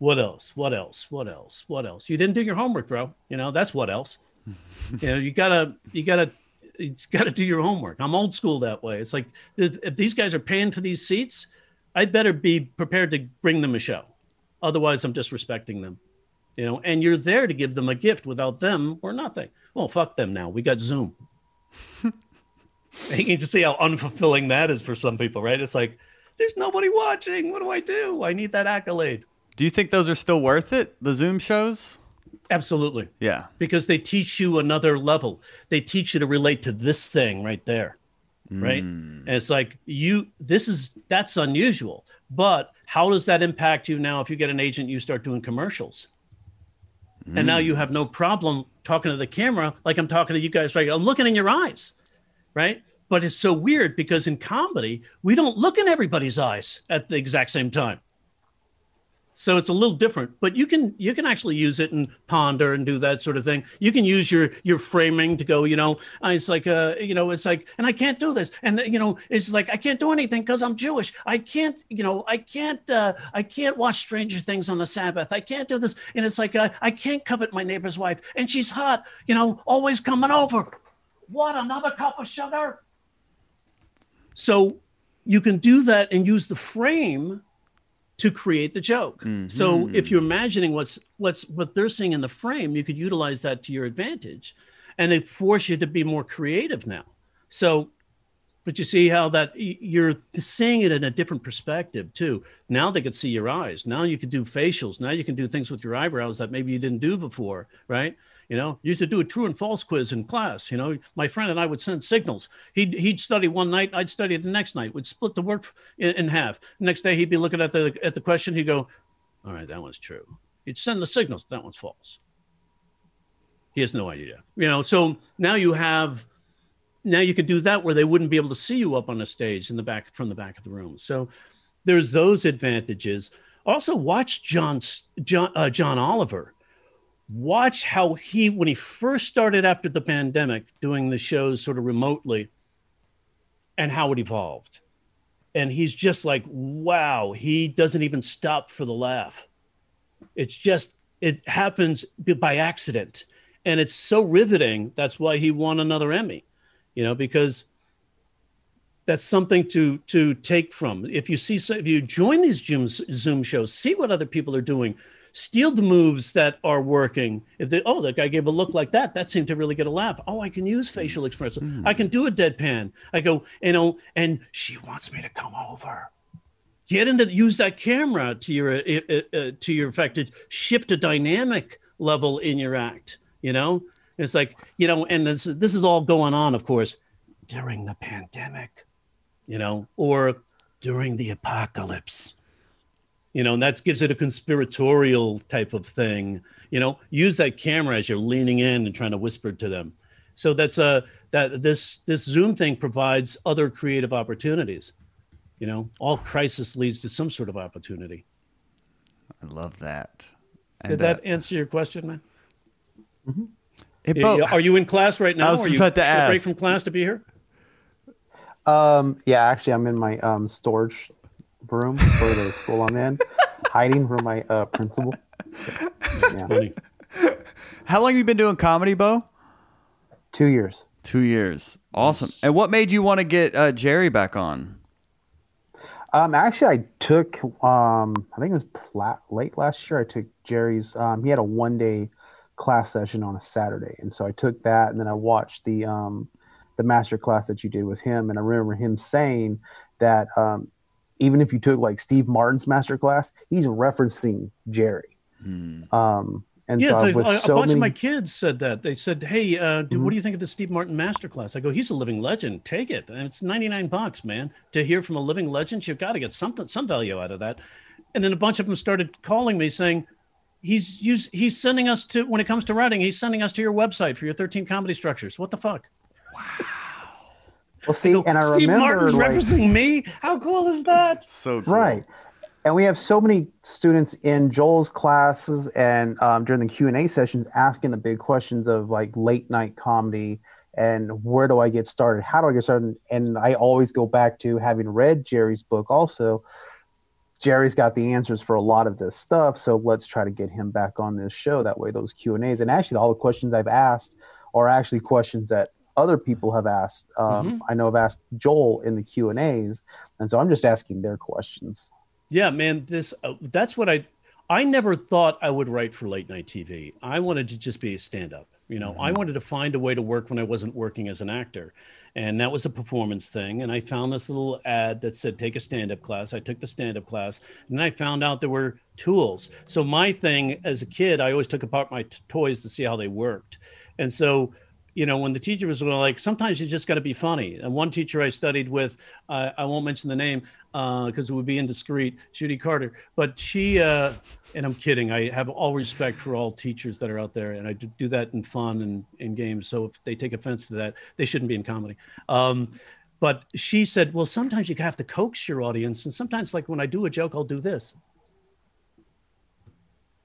what else? What else? What else? What else? You didn't do your homework, bro. You know, that's what else. you know, you gotta, you gotta, you gotta do your homework. I'm old school that way. It's like if these guys are paying for these seats, I'd better be prepared to bring them a show. Otherwise, I'm disrespecting them. You know, and you're there to give them a gift. Without them, or nothing. Well, fuck them now. We got Zoom. you can just see how unfulfilling that is for some people, right? It's like, there's nobody watching. What do I do? I need that accolade. Do you think those are still worth it? The Zoom shows? Absolutely. Yeah. Because they teach you another level. They teach you to relate to this thing right there. Right. Mm. And it's like you, this is, that's unusual. But how does that impact you now if you get an agent, you start doing commercials? Mm. And now you have no problem talking to the camera like I'm talking to you guys right. I'm looking in your eyes. Right. But it's so weird because in comedy, we don't look in everybody's eyes at the exact same time so it's a little different but you can you can actually use it and ponder and do that sort of thing. You can use your your framing to go you know it's like uh you know it's like and i can't do this. And you know it's like i can't do anything because i'm jewish. I can't you know i can't uh i can't watch stranger things on the sabbath. I can't do this. And it's like uh, i can't covet my neighbor's wife and she's hot you know always coming over. What another cup of sugar? So you can do that and use the frame to create the joke. Mm-hmm. So if you're imagining what's what's what they're seeing in the frame, you could utilize that to your advantage, and it force you to be more creative now. So, but you see how that you're seeing it in a different perspective too. Now they could see your eyes. Now you can do facials. Now you can do things with your eyebrows that maybe you didn't do before, right? You know, used to do a true and false quiz in class. You know, my friend and I would send signals. He'd he'd study one night, I'd study the next night. We'd split the work in, in half. Next day, he'd be looking at the at the question. He'd go, "All right, that one's true." He'd send the signals. That one's false. He has no idea. You know, so now you have now you could do that where they wouldn't be able to see you up on the stage in the back from the back of the room. So there's those advantages. Also, watch John John uh, John Oliver. Watch how he, when he first started after the pandemic, doing the shows sort of remotely, and how it evolved. And he's just like, wow, he doesn't even stop for the laugh. It's just it happens by accident, and it's so riveting. That's why he won another Emmy, you know, because that's something to to take from. If you see, if you join these Zoom Zoom shows, see what other people are doing, steal the moves that are working. If they, oh, that guy gave a look like that, that seemed to really get a laugh. Oh, I can use facial expression. Mm. I can do a deadpan. I go, you know, and she wants me to come over. Get into use that camera to your uh, uh, uh to your effect to shift a dynamic level in your act. You know, it's like you know, and this this is all going on, of course, during the pandemic you know, or during the apocalypse. You know, and that gives it a conspiratorial type of thing. You know, use that camera as you're leaning in and trying to whisper to them. So that's a that this this Zoom thing provides other creative opportunities. You know, all crisis leads to some sort of opportunity. I love that. And, Did that uh, answer your question, man? Mm-hmm. Hey, Are you in class right now? I was Are you about to ask. break from class to be here? Um, yeah, actually, I'm in my um, storage room for the school I'm in, hiding from my uh, principal. Yeah. How long have you been doing comedy, Bo? Two years. Two years. Awesome. And what made you want to get uh, Jerry back on? Um, actually, I took. Um, I think it was pla- late last year. I took Jerry's. Um, he had a one day class session on a Saturday, and so I took that, and then I watched the um, the master class that you did with him, and I remember him saying that um, even if you took like Steve Martin's masterclass, he's referencing Jerry. Hmm. Um, and yeah, so, so a, so bunch many... of my kids said that. They said, "Hey, uh, dude, mm-hmm. what do you think of the Steve Martin masterclass?" I go, "He's a living legend. Take it. And it's ninety nine bucks, man. To hear from a living legend, you've got to get something, some value out of that." And then a bunch of them started calling me saying, "He's he's, he's sending us to when it comes to writing, he's sending us to your website for your thirteen comedy structures. What the fuck?" Wow. Well, see, I and I Steve remember Martin's like, referencing me. How cool is that? So cool. right. And we have so many students in Joel's classes and um, during the Q and A sessions asking the big questions of like late night comedy and where do I get started? How do I get started? And I always go back to having read Jerry's book. Also, Jerry's got the answers for a lot of this stuff, so let's try to get him back on this show. That way, those Q and A's and actually all the questions I've asked are actually questions that other people have asked. Um, mm-hmm. I know I've asked Joel in the Q and A's, and so I'm just asking their questions. Yeah, man, this uh, that's what I I never thought I would write for late night TV. I wanted to just be a stand up. You know, mm-hmm. I wanted to find a way to work when I wasn't working as an actor. And that was a performance thing. And I found this little ad that said, take a stand up class. I took the stand up class and then I found out there were tools. So, my thing as a kid, I always took apart my t- toys to see how they worked. And so, you know, when the teacher was like, sometimes you just got to be funny. And one teacher I studied with, uh, I won't mention the name because uh, it would be indiscreet, Judy Carter. But she, uh, and I'm kidding, I have all respect for all teachers that are out there, and I do that in fun and in games. So if they take offense to that, they shouldn't be in comedy. Um, but she said, well, sometimes you have to coax your audience, and sometimes, like when I do a joke, I'll do this.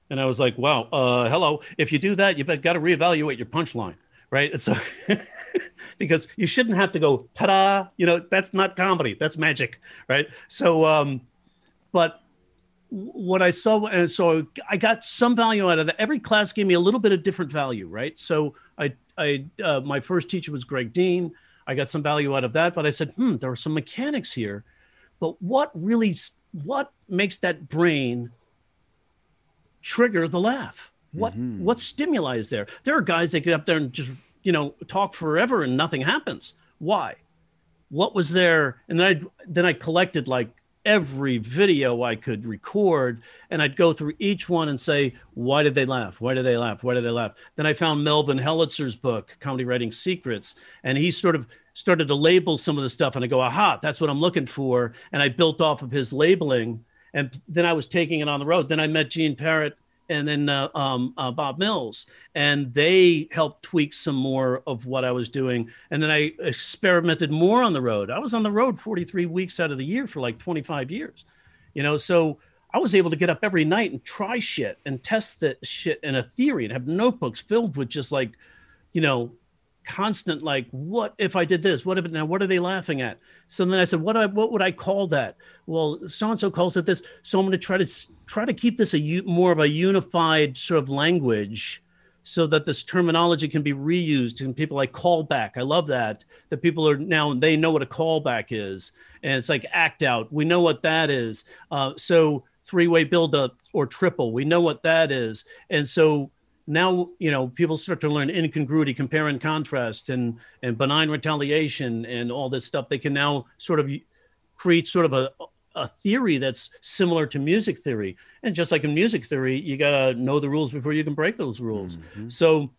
And I was like, wow, uh, hello. If you do that, you've got to reevaluate your punchline right? And so because you shouldn't have to go ta-da, you know, that's not comedy, that's magic, right? So um but what I saw and so I got some value out of that. Every class gave me a little bit of different value, right? So I I uh, my first teacher was Greg Dean. I got some value out of that, but I said, "Hmm, there are some mechanics here." But what really what makes that brain trigger the laugh? What mm-hmm. what stimuli is there? There are guys that get up there and just you know talk forever and nothing happens. Why? What was there? And then I then I collected like every video I could record, and I'd go through each one and say, why did they laugh? Why did they laugh? Why did they laugh? Then I found Melvin Helitzer's book, Comedy Writing Secrets, and he sort of started to label some of the stuff, and I go, aha, that's what I'm looking for, and I built off of his labeling, and then I was taking it on the road. Then I met Gene Perret and then uh, um, uh, Bob Mills, and they helped tweak some more of what I was doing. And then I experimented more on the road. I was on the road 43 weeks out of the year for like 25 years, you know. So I was able to get up every night and try shit and test that shit in a theory and have notebooks filled with just like, you know, constant like, what if I did this? What if now? What are they laughing at? So then I said, what I, what would I call that? Well, so and so calls it this. So I'm going to try to try to keep this a more of a unified sort of language so that this terminology can be reused and people like callback. I love that. That people are now they know what a callback is, and it's like act out. We know what that is. Uh, so three way build up or triple, we know what that is, and so now you know people start to learn incongruity, compare and contrast, and and benign retaliation, and all this stuff. They can now sort of create sort of a a theory that's similar to music theory. And just like in music theory, you got to know the rules before you can break those rules. Mm-hmm. So,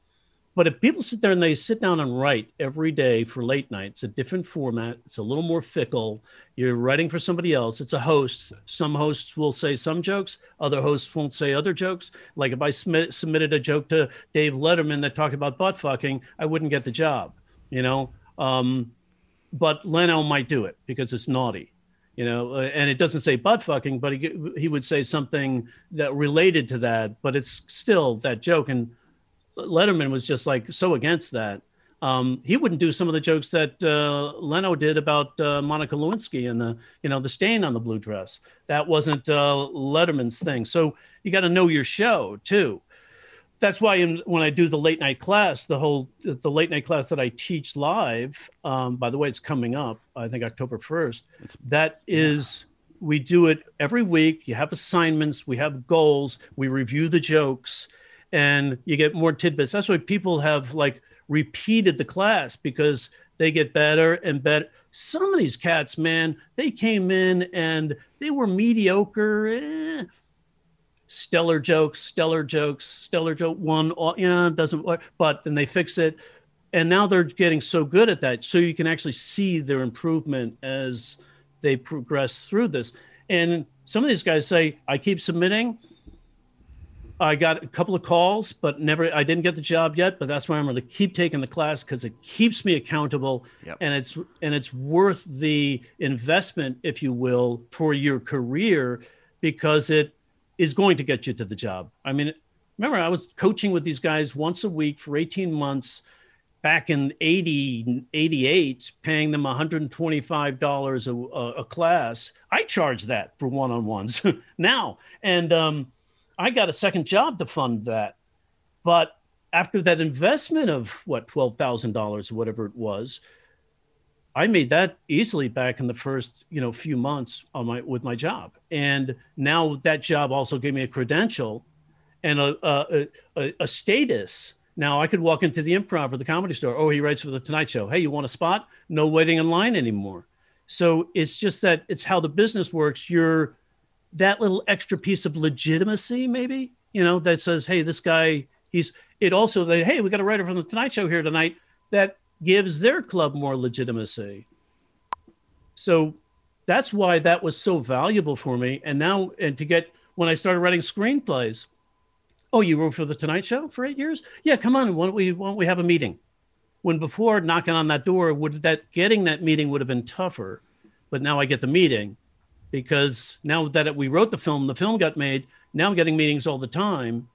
but if people sit there and they sit down and write every day for late night, it's a different format. It's a little more fickle. You're writing for somebody else. It's a host. Some hosts will say some jokes. Other hosts won't say other jokes. Like if I submit, submitted a joke to Dave Letterman that talked about butt fucking, I wouldn't get the job, you know? Um, but Leno might do it because it's naughty you know, uh, and it doesn't say butt fucking, but he he would say something that related to that, but it's still that joke. And Letterman was just like so against that. Um, he wouldn't do some of the jokes that uh, Leno did about uh, Monica Lewinsky and the you know the stain on the blue dress. That wasn't uh, Letterman's thing. So you got to know your show too that's why in, when I do the late night class, the whole the late night class that I teach live. Um, by the way, it's coming up. I think October first. That is, yeah. we do it every week. You have assignments. We have goals. We review the jokes, and you get more tidbits. That's why people have like repeated the class because they get better and better. Some of these cats, man, they came in and they were mediocre. Eh, stellar jokes, stellar jokes, stellar joke one, all, you know, doesn't work, but then they fix it. And now they're getting so good at that. So you can actually see their improvement as they progress through this. And some of these guys say, I keep submitting. I got a couple of calls, but never, I didn't get the job yet, but that's why I'm going to keep taking the class because it keeps me accountable yep. and it's, and it's worth the investment, if you will, for your career because it is going to get you to the job. I mean, remember, I was coaching with these guys once a week for 18 months back in 80, 88, paying them $125 a, a, class. I charge that for one on ones now. And um, I got a second job to fund that. But after that investment of what, $12,000 or whatever it was, I made that easily back in the first, you know, few months on my with my job, and now that job also gave me a credential and a a, a, a status. Now I could walk into the improv or the comedy store. Oh, he writes for the Tonight Show. Hey, you want a spot? No waiting in line anymore. So it's just that it's how the business works. You're that little extra piece of legitimacy, maybe, you know, that says, hey, this guy, he's it also that, hey, we got a writer from the Tonight Show here tonight that gives their club more legitimacy. So that's why that was so valuable for me. And now, and to get when I started writing screenplays, oh, you wrote for the Tonight Show for eight years? Yeah, come on. Why don't we why don't we have a meeting? When before knocking on that door, would that getting that meeting would have been tougher, but now I get the meeting because now that we wrote the film, the film got made. Now I'm getting meetings all the time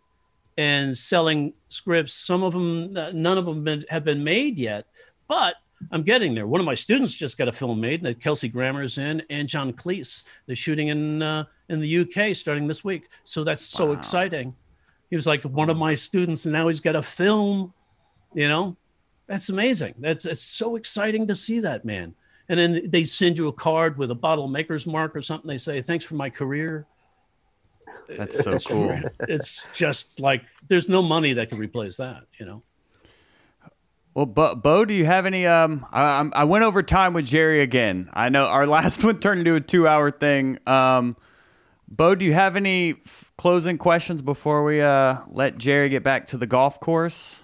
and selling scripts. Some of them, none of them been, have been made yet, but I'm getting there. One of my students just got a film made that Kelsey Grammer's in, and John Cleese. They're shooting in uh, in the UK starting this week. So that's so wow. exciting. He was like one of my students, and now he's got a film. You know, that's amazing. That's it's so exciting to see that man. And then they send you a card with a bottle maker's mark or something. They say, "Thanks for my career." That's so cool. It's just like there's no money that can replace that. You know. Well, Bo, Bo, do you have any? Um, I, I went over time with Jerry again. I know our last one turned into a two-hour thing. Um, Bo, do you have any f- closing questions before we uh, let Jerry get back to the golf course?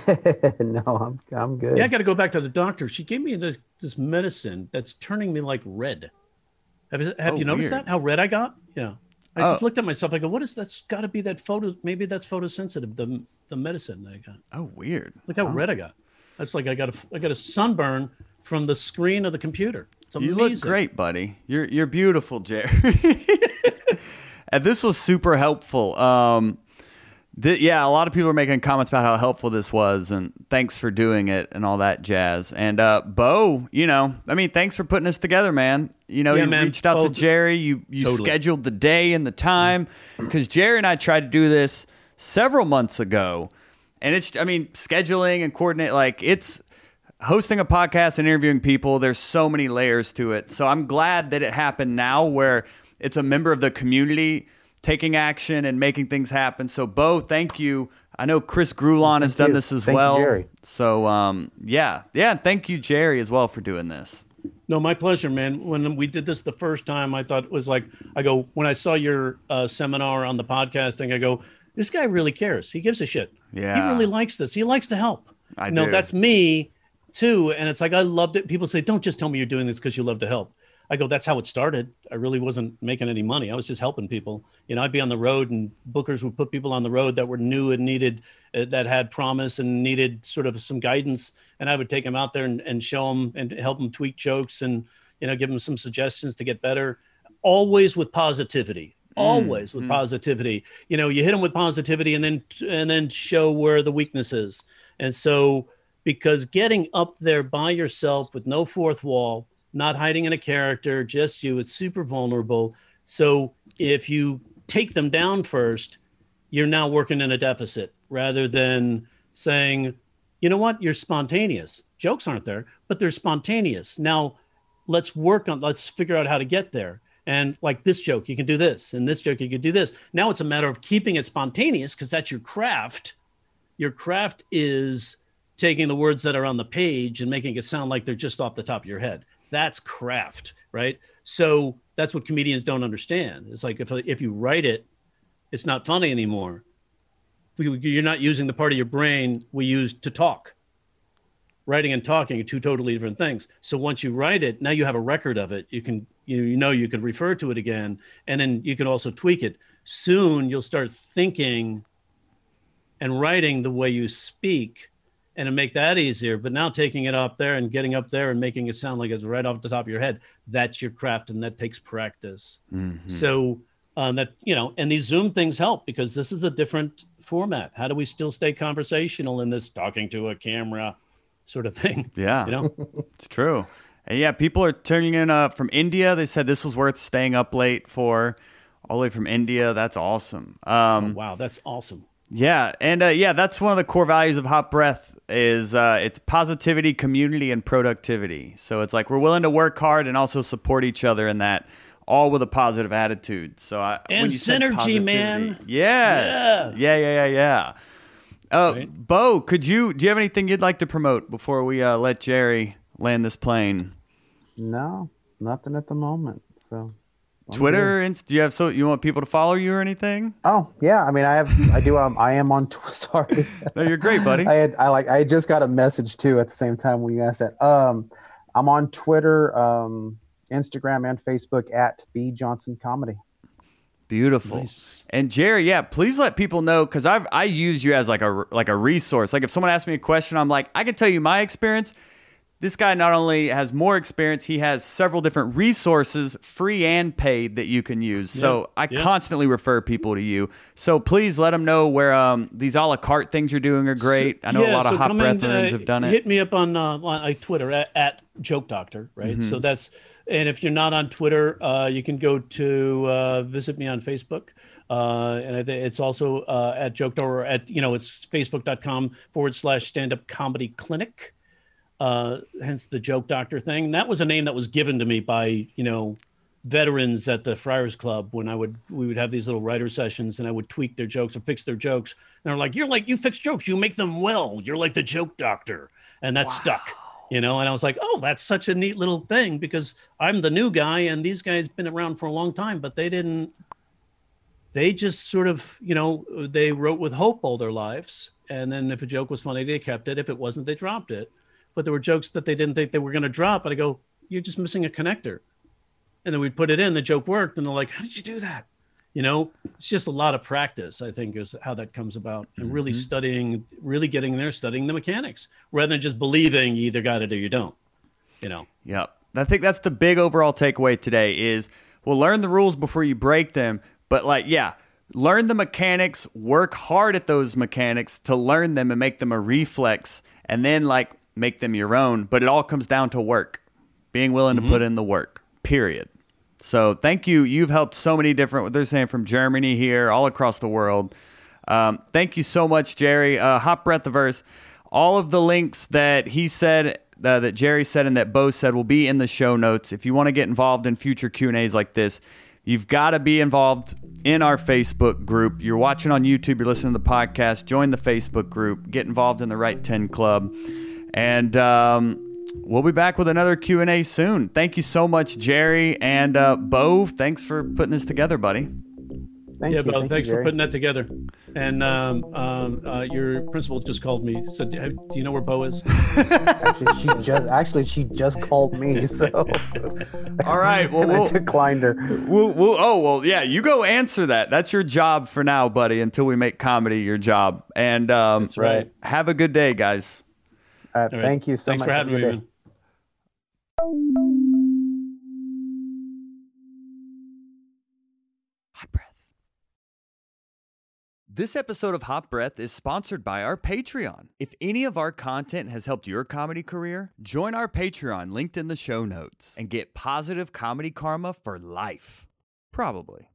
no, I'm I'm good. Yeah, I got to go back to the doctor. She gave me this, this medicine that's turning me like red. Have, have oh, you noticed weird. that? How red I got? Yeah. I oh. just looked at myself. I go, what is that's Got to be that photo. Maybe that's photosensitive. The the medicine that I got. Oh, weird. Look how oh. red I got. That's like I got a I got a sunburn from the screen of the computer. you look great, buddy. You're you're beautiful, Jerry. and this was super helpful. Um, th- yeah, a lot of people are making comments about how helpful this was, and thanks for doing it and all that jazz. And uh, Bo, you know, I mean, thanks for putting us together, man. You know, Yeah, you man. reached out to Jerry. You you Totally. scheduled the day and the time because Jerry and I tried to do this several months ago, and it's I mean scheduling and coordinate like it's hosting a podcast and interviewing people. There's so many layers to it. So I'm glad that it happened now, where it's a member of the community taking action and making things happen. So Bo, thank you. I know Chris Grulon has Thank done you. this as Thank you, well. Jerry. So um, yeah, yeah. Thank you, Jerry, as well for doing this. No, my pleasure, man. When we did this the first time, I thought it was like, I go, when I saw your uh, seminar on the podcasting, I go, this guy really cares. He gives a shit. Yeah. He really likes this. He likes to help. I no, do. that's me too. And it's like, I loved it. People say, don't just tell me you're doing this because you love to help. I go, that's how it started. I really wasn't making any money. I was just helping people. You know, I'd be on the road and bookers would put people on the road that were new and needed, uh, that had promise and needed sort of some guidance. And I would take them out there and, and show them and help them tweak jokes and, you know, give them some suggestions to get better, always with positivity. Always with positivity. You know, you hit them with positivity and then and then show where the weakness is. And so because getting up there by yourself with no fourth wall, not hiding in a character, just you, it's super vulnerable. So if you take them down first, you're now working in a deficit rather than saying, you know what, you're spontaneous. Jokes aren't there, but they're spontaneous. Now let's work on, let's figure out how to get there. And like this joke, you can do this, and this joke, you can do this. Now it's a matter of keeping it spontaneous because that's your craft. Your craft is taking the words that are on the page and making it sound like they're just off the top of your head. That's craft, right? So that's what comedians don't understand. It's like if if you write it, it's not funny anymore. You- You're not using the part of your brain we use to talk. Writing and talking are two totally different things. So once you write it, now you have a record of it. You can you know you can refer to it again, and then you can also tweak it. Soon you'll start thinking and writing the way you speak and to make that easier. But now taking it up there and getting up there and making it sound like it's right off the top of your head, that's your craft and that takes practice. So um, that, you know, and these Zoom things help because this is a different format. How do we still stay conversational in this talking to a camera sort of thing? Yeah. You know? It's true. And yeah, people are turning in uh, from India. They said this was worth staying up late for. All the way from India. That's awesome. Um, wow, that's awesome. Yeah, and uh, yeah, that's one of the core values of Hot Breath is uh, it's positivity, community, and productivity. So it's like we're willing to work hard and also support each other in that, all with a positive attitude. So I, And when you synergy, man. Yes. Yeah. Yeah. Yeah. Yeah. Uh, Right. Bo, could you do you have anything you'd like to promote before we uh, let Jerry land this plane? No, nothing at the moment. So I'm Twitter, Inst- do you have so you want people to follow you or anything? Oh yeah, I mean, I have, I do. Um, I am on. Twitter. sorry, No, you're great, buddy. I had, I like, I just got a message too at the same time when you asked that. Um, I'm on Twitter, um, Instagram, and Facebook at B Johnson Comedy. Beautiful. Nice. And Jerry, yeah, please let people know because I've I use you as like a like a resource. Like if someone asks me a question, I'm like, I can tell you my experience. This guy not only has more experience, he has several different resources, free and paid, that you can use. So I yeah. constantly refer people to you. So please let them know where um, these a la carte things you're doing are great. I know a Yeah, lot of hot in, uh, have done it. Hit me up on uh, on Twitter at, at Joke Doctor, right? Mm-hmm. So that's and if you're not on Twitter, uh, you can go to uh, visit me on Facebook. Uh, and it's also uh, at Joke Doctor or at you know it's facebook.com forward slash stand up comedy clinic. Uh, hence the Joke Doctor thing. And that was a name that was given to me by you know veterans at the Friars Club when I would we would have these little writer sessions and I would tweak their jokes or fix their jokes. And they're like, "You're like you fix jokes, you make them well. You're like the joke doctor," and that stuck. You know, and I was like, "Oh, that's such a neat little thing because I'm the new guy, and these guys been around for a long time, but they didn't. They just sort of, you know, they wrote with hope all their lives, and then if a joke was funny, they kept it. If it wasn't, they dropped it. But there were jokes that they didn't think they were going to drop, and I go, "You're just missing a connector." and then we'd put it in the joke worked and they're like how did you do that you know it's just a lot of practice i think is how that comes about and really mm-hmm. studying really getting there studying the mechanics rather than just believing you either got it or you don't you know Yep. I think that's the big overall takeaway today is we'll learn the rules before you break them, But like, yeah, learn the mechanics, work hard at those mechanics to learn them and make them a reflex, and then like make them your own. But it all comes down to work, being willing mm-hmm. to put in the work. Period. So thank you. You've helped so many different. They're saying from Germany here, all across the world. Um, thank you so much, Jerry. Uh, Hot Breathiverse. All of the links that he said, uh, that Jerry said, and that Bo said will be in the show notes. If you want to get involved in future Q and A's like this, you've got to be involved in our Facebook group. You're watching on YouTube. You're listening to the podcast. Join the Facebook group. Get involved in the Write Ten Club, and um, we'll be back with another Q and A soon. Thank you so much, Jerry and uh, Bo. Thanks for putting this together, buddy. Thank yeah, you. Thank thanks you, for putting that together. And um, um, uh, your principal just called me. Said, "Do you know where Bo is?" actually, she just actually she just called me. So, all right. Well, we'll I declined her. We'll, we'll, oh well, yeah. You go answer that. That's your job for now, buddy. Until we make comedy your job. And um, that's right. Have a good day, guys. Uh, right. Thank you so Thanks much. Thanks for having me. Hot breath. This episode of Hot Breath is sponsored by our Patreon. If any of our content has helped your comedy career, join our Patreon linked in the show notes and get positive comedy karma for life. Probably.